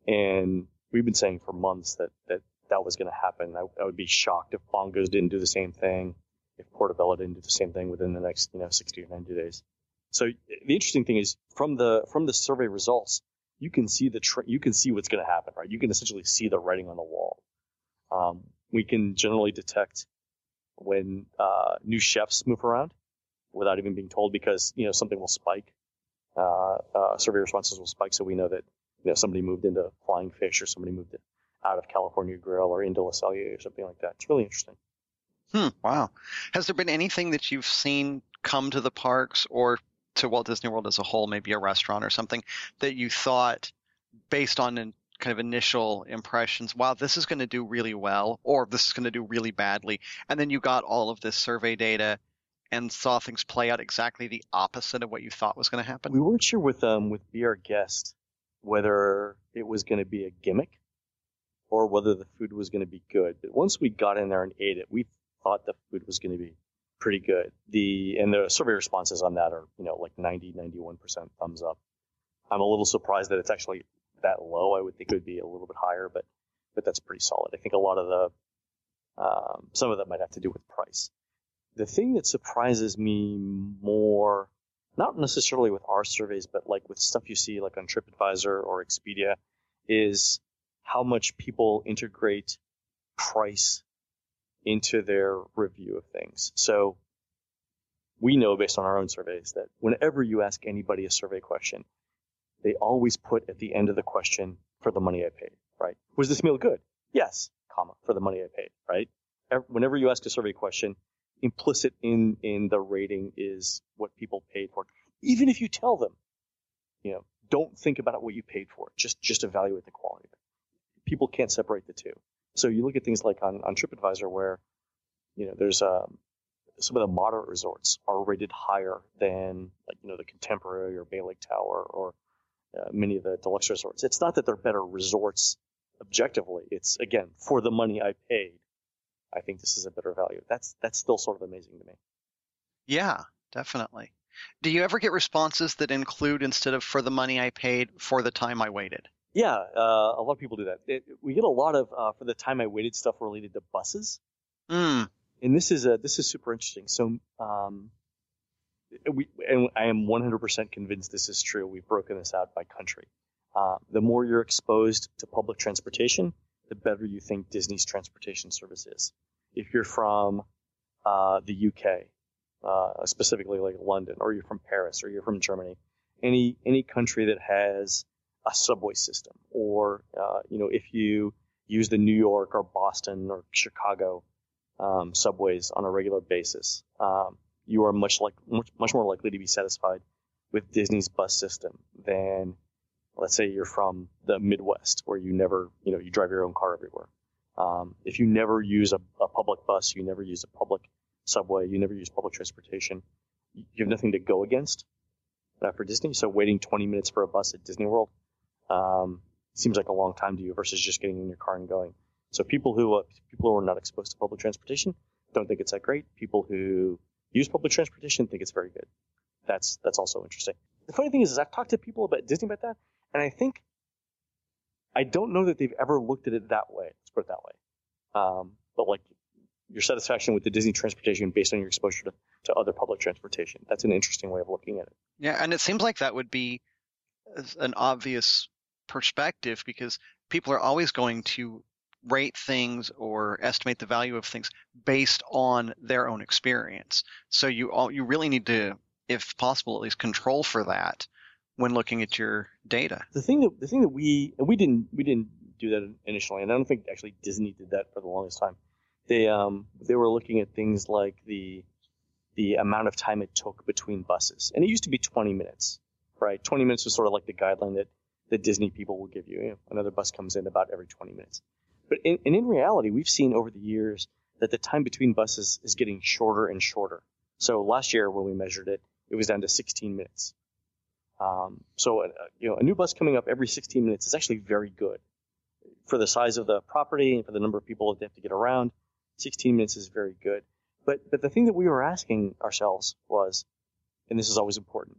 S5: And we've been saying for months that that, that was going to happen. I, I would be shocked if Bongos didn't do the same thing, if Portobello didn't do the same thing within the next you know 60 or 90 days. So the interesting thing is from the from the survey results, you can see the tr- you can see what's going to happen, right? You can essentially see the writing on the wall. Um, we can generally detect when uh, new chefs move around without even being told because you know something will spike. Uh, uh, survey responses will spike, so we know that you know somebody moved into Flying Fish or somebody moved out of California Grill or into Le Cellier or something like that. It's really interesting.
S3: Hmm. Wow. Has there been anything that you've seen come to the parks or to Walt Disney World as a whole, maybe a restaurant or something that you thought, based on kind of initial impressions, wow, this is going to do really well, or this is going to do really badly, and then you got all of this survey data and saw things play out exactly the opposite of what you thought was going to happen?
S5: We weren't sure with um with Be Our Guest whether it was going to be a gimmick or whether the food was going to be good. But once we got in there and ate it, we thought the food was going to be pretty good. The and the survey responses on that are you know like 90, 91 percent thumbs up. I'm a little surprised that it's actually that low. I would think it would be a little bit higher, but but that's pretty solid. I think a lot of the um, some of that might have to do with price. The thing that surprises me more, not necessarily with our surveys, but like with stuff you see like on TripAdvisor or Expedia, is how much people integrate price into their review of things. So we know based on our own surveys that whenever you ask anybody a survey question, they always put at the end of the question for the money I paid, right? Was this meal good? Yes, comma, for the money I paid, right? Whenever you ask a survey question, implicit in, in the rating is what people paid for. Even if you tell them, you know, don't think about what you paid for. Just, just evaluate the quality of it. People can't separate the two. So you look at things like on, on TripAdvisor where, you know, there's, um, some of the moderate resorts are rated higher than like, you know, the Contemporary or Bay Lake Tower or uh, many of the deluxe resorts. It's not that they're better resorts objectively. It's again, for the money I paid, I think this is a better value. That's, that's still sort of amazing to me.
S3: Yeah, definitely. Do you ever get responses that include instead of for the money I paid, for the time I waited?
S5: Yeah, uh, a lot of people do that. It, we get a lot of uh, for the time I waited stuff related to buses.
S3: Mm.
S5: And this is a, this is super interesting. So um, we, and I am 100% convinced this is true. We've broken this out by country. Uh, the more you're exposed to public transportation, the better you think Disney's transportation service is. If you're from uh, the UK, uh, specifically like London, or you're from Paris, or you're from Germany, any any country that has a subway system, or uh, you know, if you use the New York or Boston or Chicago um, subways on a regular basis, um, you are much like much, much more likely to be satisfied with Disney's bus system than let's say you're from the Midwest where you never, you know, you drive your own car everywhere. Um, if you never use a, a, public bus, you never use a public subway, you never use public transportation, you have nothing to go against uh, for Disney. So waiting 20 minutes for a bus at Disney World um, seems like a long time to you versus just getting in your car and going. So people who uh, people who are not exposed to public transportation don't think it's that great. People who use public transportation think it's very good. That's that's also interesting. The funny thing is, is I've talked to people about Disney about that, and I think I don't know that they've ever looked at it that way. Let's put it that way. Um, but like your satisfaction with the Disney transportation based on your exposure to, to other public transportation. That's an interesting way of looking at it.
S3: Yeah, and it seems like that would be an obvious perspective because people are always going to rate things or estimate the value of things based on their own experience. So you all, you really need to, if possible, at least control for that when looking at your data.
S5: The thing that the thing that we and we didn't we didn't do that initially, and I don't think actually Disney did that for the longest time. They um they were looking at things like the the amount of time it took between buses, and it used to be 20 minutes, right? 20 minutes was sort of like the guideline that the Disney people will give you. you know, another bus comes in about every 20 minutes. But in, and in reality, we've seen over the years that the time between buses is getting shorter and shorter. So last year when we measured it, it was down to 16 minutes. Um, so, uh, you know, a new bus coming up every 16 minutes is actually very good for the size of the property and for the number of people that they have to get around. 16 minutes is very good. But, but the thing that we were asking ourselves was, and this is always important,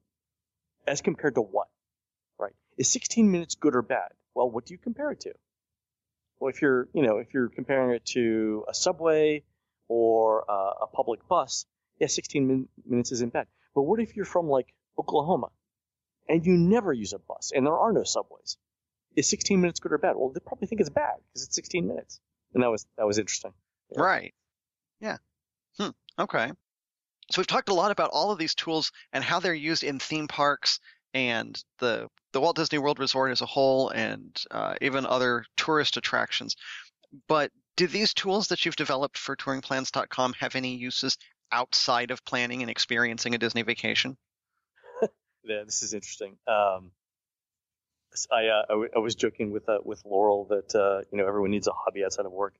S5: as compared to what, right? Is 16 minutes good or bad? Well, what do you compare it to? Well, if you're, you know, if you're comparing it to a subway or uh, a public bus, yeah, 16 min- minutes isn't bad. But what if you're from like Oklahoma and you never use a bus and there are no subways? Is 16 minutes good or bad? Well, they probably think it's bad because it's 16 minutes. And that was, that was interesting.
S3: Yeah. Right. Yeah. Hmm. Okay. So we've talked a lot about all of these tools and how they're used in theme parks and the the Walt Disney World Resort as a whole, and uh, even other tourist attractions. But do these tools that you've developed for touringplans.com have any uses outside of planning and experiencing a Disney vacation? <laughs>
S5: yeah, this is interesting. Um, I, uh, I, w- I was joking with uh, with Laurel that uh, you know everyone needs a hobby outside of work,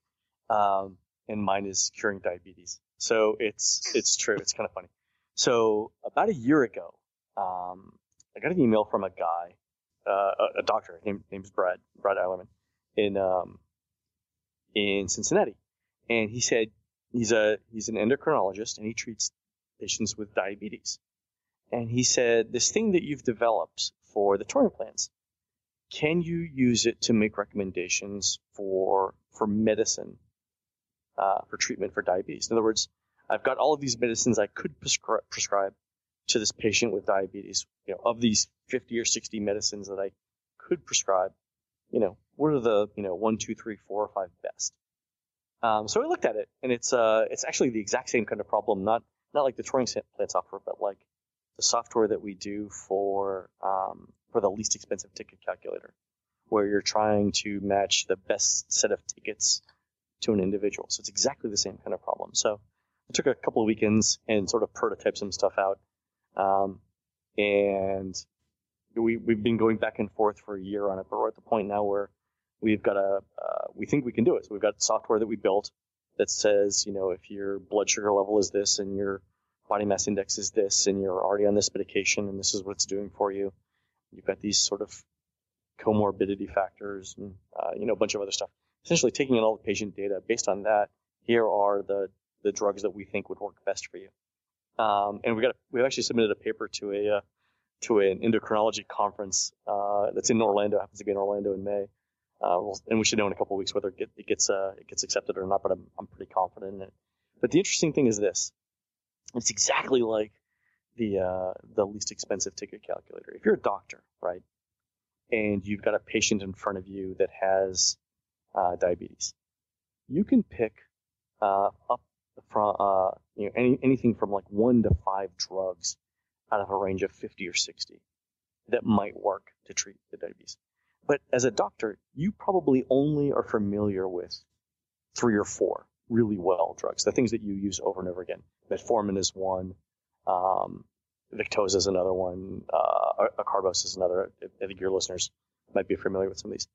S5: um, and mine is curing diabetes. So it's it's true. It's kind of funny. So about a year ago, um, I got an email from a guy, uh, a, doctor named name's Brad Brad Eilerman in um, in Cincinnati, and he said he's a he's an endocrinologist and he treats patients with diabetes. And he said this thing that you've developed for the touring plans, can you use it to make recommendations for for medicine uh, for treatment for diabetes? In other words, I've got all of these medicines I could prescri- prescribe to this patient with diabetes, you know, of these 50 or 60 medicines that I could prescribe, you know, what are the, you know, one, two, three, four, or five best? Um, so I looked at it, and it's uh, it's actually the exact same kind of problem, not not like the touring plan software, but like the software that we do for um, for the least expensive ticket calculator, where you're trying to match the best set of tickets to an individual. So it's exactly the same kind of problem. So I took a couple of weekends and sort of prototyped some stuff out. Um, and we, we've been going back and forth for a year on it, but we're at the point now where we've got a, uh, we think we can do it. So we've got software that we built that says, you know, if your blood sugar level is this and your body mass index is this and you're already on this medication and this is what it's doing for you. You've got these sort of comorbidity factors and, uh, you know, a bunch of other stuff. Essentially taking in all the patient data based on that. Here are the, the drugs that we think would work best for you. Um, and we got we've actually submitted a paper to a uh, to an endocrinology conference uh, that's in Orlando. Happens to be in Orlando in May. Uh, we'll, and we should know in a couple weeks whether it, get, it gets uh, it gets accepted or not. But I'm I'm pretty confident in it. But the interesting thing is this: it's exactly like the uh, the least expensive ticket calculator. If you're a doctor, right, and you've got a patient in front of you that has uh, diabetes, you can pick uh, up from uh, you know any, anything from like one to five drugs out of a range of 50 or 60 that might work to treat the diabetes. But as a doctor, you probably only are familiar with three or four really well drugs, the things that you use over and over again. Metformin is one, um, Victoza is another one, uh, acarbose is another. I think your listeners might be familiar with some of these.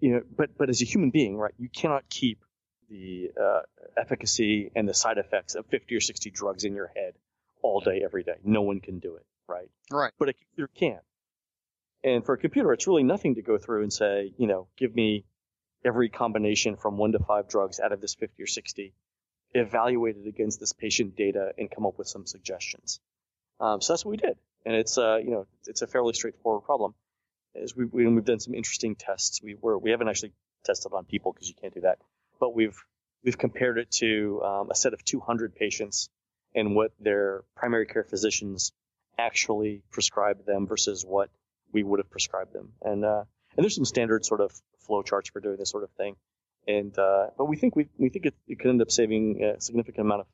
S5: You know, but but as a human being, right, you cannot keep the uh, efficacy and the side effects of 50 or 60 drugs in your head all day, every day. No one can do it, right?
S3: Right.
S5: But a computer can. And for a computer, it's really nothing to go through and say, you know, give me every combination from one to five drugs out of this 50 or 60, evaluate it against this patient data, and come up with some suggestions. Um, so that's what we did. And it's, uh, you know, it's a fairly straightforward problem. As we, we, have done some interesting tests. We were, we haven't actually tested on people because you can't do that but we've we've compared it to um, a set of 200 patients and what their primary care physicians actually prescribed them versus what we would have prescribed them. And uh, and there's some standard sort of flow charts for doing this sort of thing. And uh, but we think we we think it, it, could end up saving a significant amount of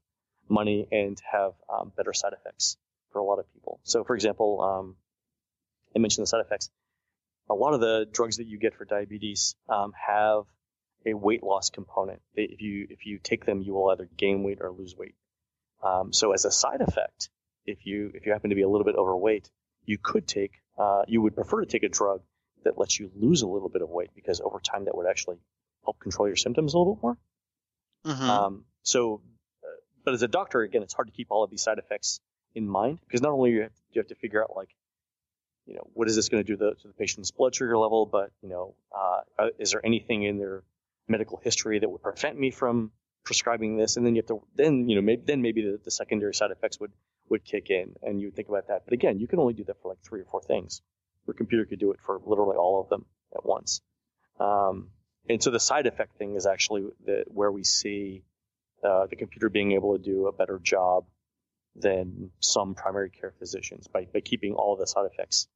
S5: money and have um, better side effects for a lot of people. So for example, um, I mentioned the side effects. A lot of the drugs that you get for diabetes um, have a weight loss component. If you if you take them, you will either gain weight or lose weight. Um, so as a side effect, if you if you happen to be a little bit overweight, you could take uh, you would prefer to take a drug that lets you lose a little bit of weight because over time that would actually help control your symptoms a little bit more.
S3: Mm-hmm.
S5: Um, so, uh, but as a doctor, again, it's hard to keep all of these side effects in mind because not only you have, you have to figure out like you know, what is this going to do to the, to the, patient's blood sugar level, but, you know, uh, uh is there anything in their medical history that would prevent me from prescribing this, and then you have to then you know maybe then maybe the, the secondary side effects would would kick in, and you would think about that. But again, you can only do that for like three or four things. Your computer could do it for literally all of them at once. Um, and so the side effect thing is actually the, where we see uh, the computer being able to do a better job than some primary care physicians by, by keeping all of the side effects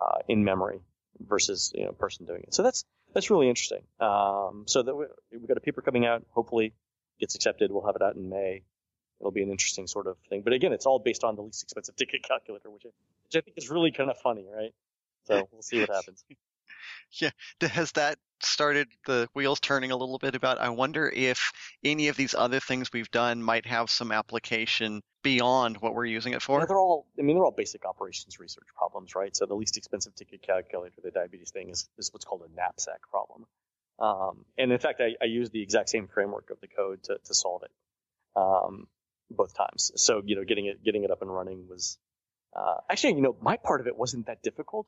S5: uh, in memory versus you know person doing it. So that's that's really interesting. Um, so that we, have got a paper coming out. Hopefully, gets accepted. We'll have it out in May. It'll be an interesting sort of thing. But again, it's all based on the least expensive <laughs> ticket calculator, which I, which I think is really kind of funny, right? So we'll see what happens. <laughs>
S3: yeah, has that started the wheels turning a little bit about I wonder if any of these other things we've done might have some application beyond what we're using it for?
S5: Yeah, they're all I mean they're all basic operations research problems, right? So the least expensive ticket calculator, the diabetes thing is, is what's called a knapsack problem. Um, and in fact, I, I used the exact same framework of the code to, to solve it um, both times. So you know, getting it getting it up and running was uh, actually you know my part of it wasn't that difficult.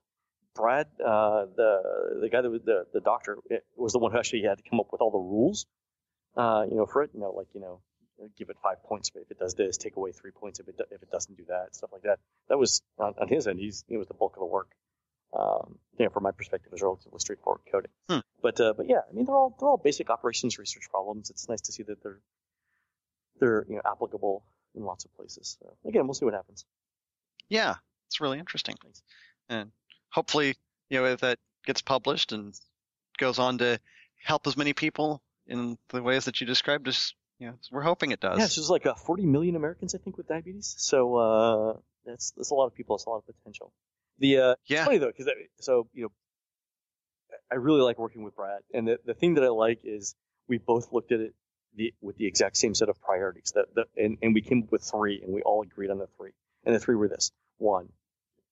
S5: Brad, uh, the the guy that was the the doctor, was the one who actually had to come up with all the rules, uh, you know, for it. You know, like you know, give it five points if it does this, take away three points if it do, if it doesn't do that, stuff like that. That was on, on his end. He's it was the bulk of the work. Um, you know, from my perspective, it was relatively straightforward coding.
S3: Hmm.
S5: But uh, but yeah, I mean, they're all they're all basic operations research problems. It's nice to see that they're they're you know applicable in lots of places. So again, we'll see what happens.
S3: Yeah, it's really interesting. And hopefully, you know, if that gets published and goes on to help as many people in the ways that you described, just know, we're hoping it does.
S5: Yeah, so there's like uh, 40 million Americans, I think, with diabetes. So uh, that's that's a lot of people. It's a lot of potential. The uh,
S3: yeah.
S5: It's funny though, because so you know, I really like working with Brad, and the the thing that I like is we both looked at it the, with the exact same set of priorities. That, that and, and we came up with three, and we all agreed on the three. And the three were this: one,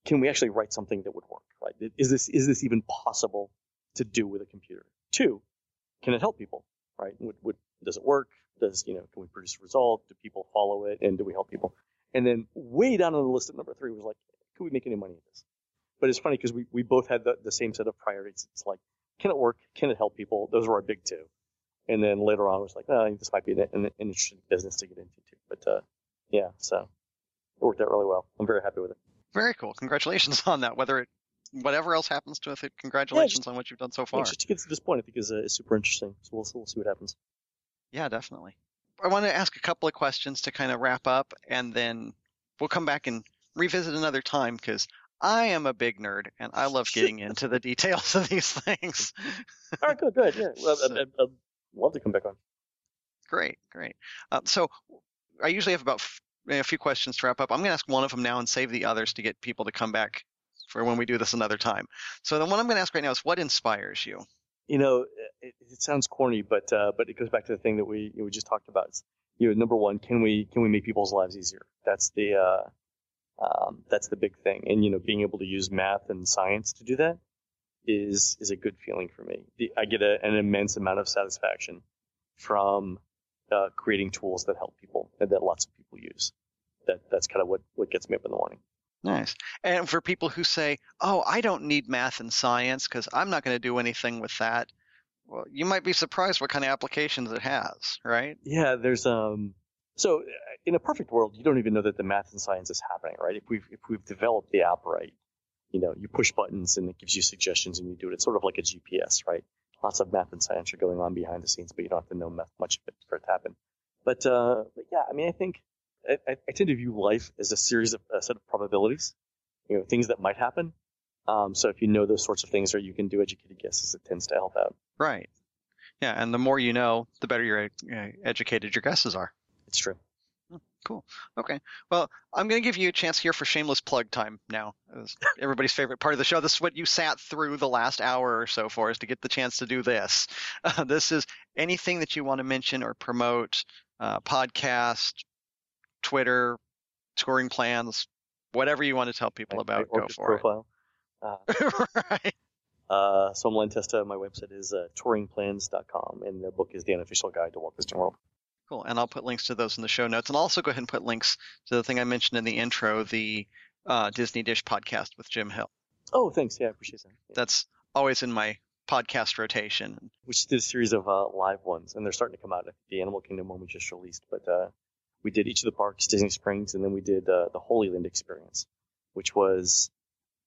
S5: can we actually write something that would work? Right? Is this is this even possible to do with a computer? Two, can it help people? Right? Would, would does it work? Does you know can we produce a result? Do people follow it? And do we help people? And then way down on the list at number three was like, can we make any money with this? But it's funny because we, we both had the, the same set of priorities. It's like, can it work? Can it help people? Those were our big two. And then later on, it was like, oh, this might be an, an, interesting business to get into too. But uh, yeah, so it worked out really well. I'm very happy with it.
S3: Very cool. Congratulations <laughs> on that. Whether it, whatever else happens to it, congratulations yeah, just, on what you've done so far.
S5: Yeah, just to get to this point, I think is, uh, is super interesting. So we'll, we'll see what happens.
S3: Yeah, definitely. I want to ask a couple of questions to kind of wrap up, and then we'll come back and revisit another time because I am a big nerd and I love getting into the details of these things.
S5: All right, good, good. Yeah, well, <laughs> I'd, I'd, I'd love to come back on.
S3: Great, great. Uh, so I usually have about f- a few questions to wrap up. I'm going to ask one of them now and save the others to get people to come back for when we do this another time. So the one I'm going to ask right now is what inspires you?
S5: You know, it, it sounds corny, but uh, but it goes back to the thing that we we just talked about. It's, you know, number one, can we can we make people's lives easier? That's the uh, um, that's the big thing, and you know, being able to use math and science to do that is is a good feeling for me. The, I get a, an immense amount of satisfaction from uh, creating tools that help people and that lots of people use. That that's kind of what what gets me up in the morning.
S3: Nice. And for people who say, "Oh, I don't need math and science because I'm not going to do anything with that," well, you might be surprised what kind of applications it has, right?
S5: Yeah, there's um. So in a perfect world, you don't even know that the math and science is happening, right? If we've if we've developed the app right, you know, you push buttons and it gives you suggestions and you do it. It's sort of like a GPS, right? Lots of math and science are going on behind the scenes, but you don't have to know much of it for it to happen. But, uh, but yeah, I mean, I think I, I, tend to view life as a series of a set of probabilities, you know, things that might happen. Um, so if you know those sorts of things or you can do educated guesses, it tends to help out.
S3: Right. Yeah, and the more you know, the better your uh, educated your guesses are.
S5: It's true.
S3: Hmm, cool. Okay. Well, I'm going to give you a chance here for shameless plug time now. everybody's favorite part of the show. This is what you sat through the last hour or so for, is to get the chance to do this. Uh, <laughs> this is anything that you want to mention or promote, uh, podcast, Twitter, touring plans, whatever you want to tell people about, go for
S5: profile.
S3: it. Uh, <laughs> right.
S5: Uh, so I'm Len Testa. My website is uh, touringplans.com, and the book is The Unofficial Guide to Walt Disney World.
S3: Cool. And I'll put links to those in the show notes. And I'll also go ahead and put links to the thing I mentioned in the intro, the uh, Disney Dish podcast with Jim Hill.
S5: Oh, thanks. Yeah, I appreciate that. Yeah.
S3: That's always in my podcast rotation.
S5: We just did a series of uh, live ones, and they're starting to come out. The Animal Kingdom one we just released, but uh, we did each of the parks, Disney Springs, and then we did uh, the Holy Land experience, which was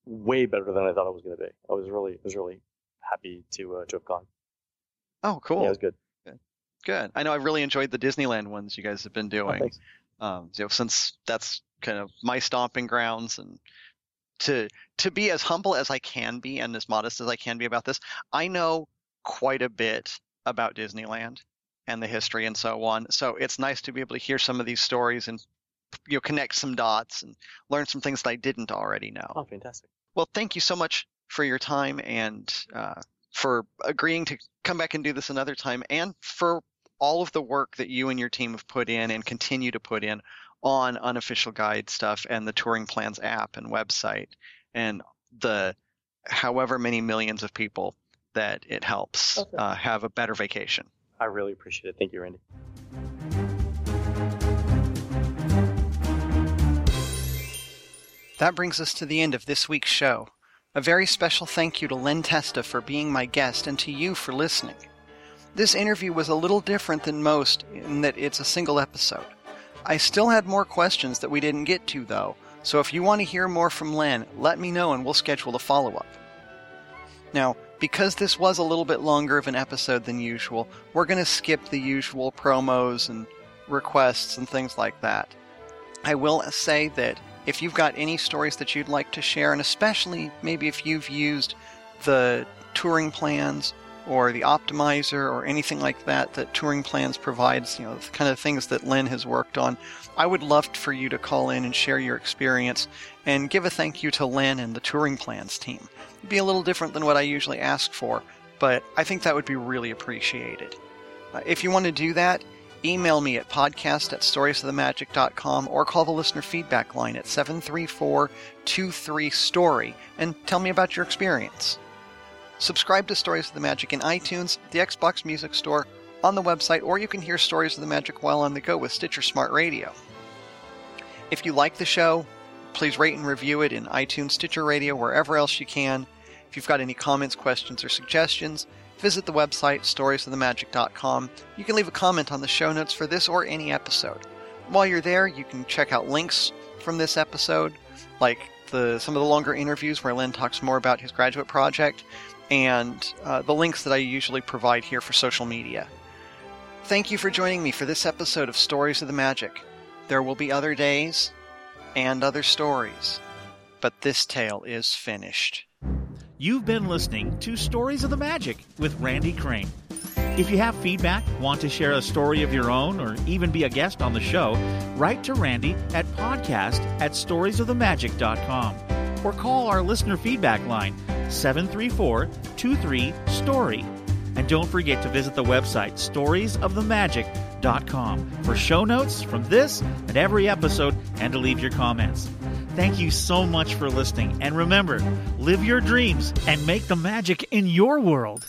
S5: way better than I thought it was going to be. I was really, was really happy to uh, to have gone.
S3: Oh, cool.
S5: Yeah, it was good.
S3: Good. Good. I know I really enjoyed the Disneyland ones you guys have been doing.
S5: Oh,
S3: um, you know, since that's kind of my stomping grounds and to to be as humble as I can be and as modest as I can be about this, I know quite a bit about Disneyland and the history and so on. So it's nice to be able to hear some of these stories and you know connect some dots and learn some things that I didn't already know.
S5: Oh, fantastic!
S3: Well, thank you so much for your time and uh, for agreeing to come back and do this another time, and for all of the work that you and your team have put in and continue to put in on unofficial guide stuff and the touring plans app and website and the however many millions of people that it helps okay. uh, have a better vacation.
S5: I really appreciate it. Thank you, Randy.
S3: That brings us to the end of this week's show. A very special thank you to Len Testa for being my guest and to you for listening. This interview was a little different than most in that it's a single episode. I still had more questions that we didn't get to, though, so if you want to hear more from Len, let me know and we'll schedule a follow up. Now, because this was a little bit longer of an episode than usual, we're going to skip the usual promos and requests and things like that. I will say that if you've got any stories that you'd like to share, and especially maybe if you've used the touring plans or the optimizer or anything like that that touring plans provides you know the kind of things that len has worked on i would love for you to call in and share your experience and give a thank you to len and the touring plans team be a little different than what i usually ask for but i think that would be really appreciated uh, if you want to do that email me at podcast at storiesofthemagic.com or call the listener feedback line at 734-23-STORY and tell me about your experience. Subscribe to Stories of the Magic in iTunes, the Xbox Music Store, on the website, or you can hear Stories of the Magic while on the go with Stitcher Smart Radio. If you like the show, please rate and review it in iTunes, Stitcher Radio, wherever else you can. If you've got any comments, questions, or suggestions, visit the website storiesofthemagic.com. You can leave a comment on the show notes for this or any episode. While you're there, you can check out links from this episode, like the some of the longer interviews where Len talks more about his graduate project, and uh, the links that I usually provide here for social media. Thank you for joining me for this episode of Stories of the Magic. There will be other days, and other stories. But this tale is finished.
S2: You've been listening to Stories of the Magic with Randy Crane. If you have feedback, want to share a story of your own, or even be a guest on the show, write to Randy at podcast at storiesofthemagic.com or call our listener feedback line 734 23 STORY. And don't forget to visit the website storiesofthemagic.com for show notes from this and every episode and to leave your comments. Thank you so much for listening. And remember, live your dreams and make the magic in your world.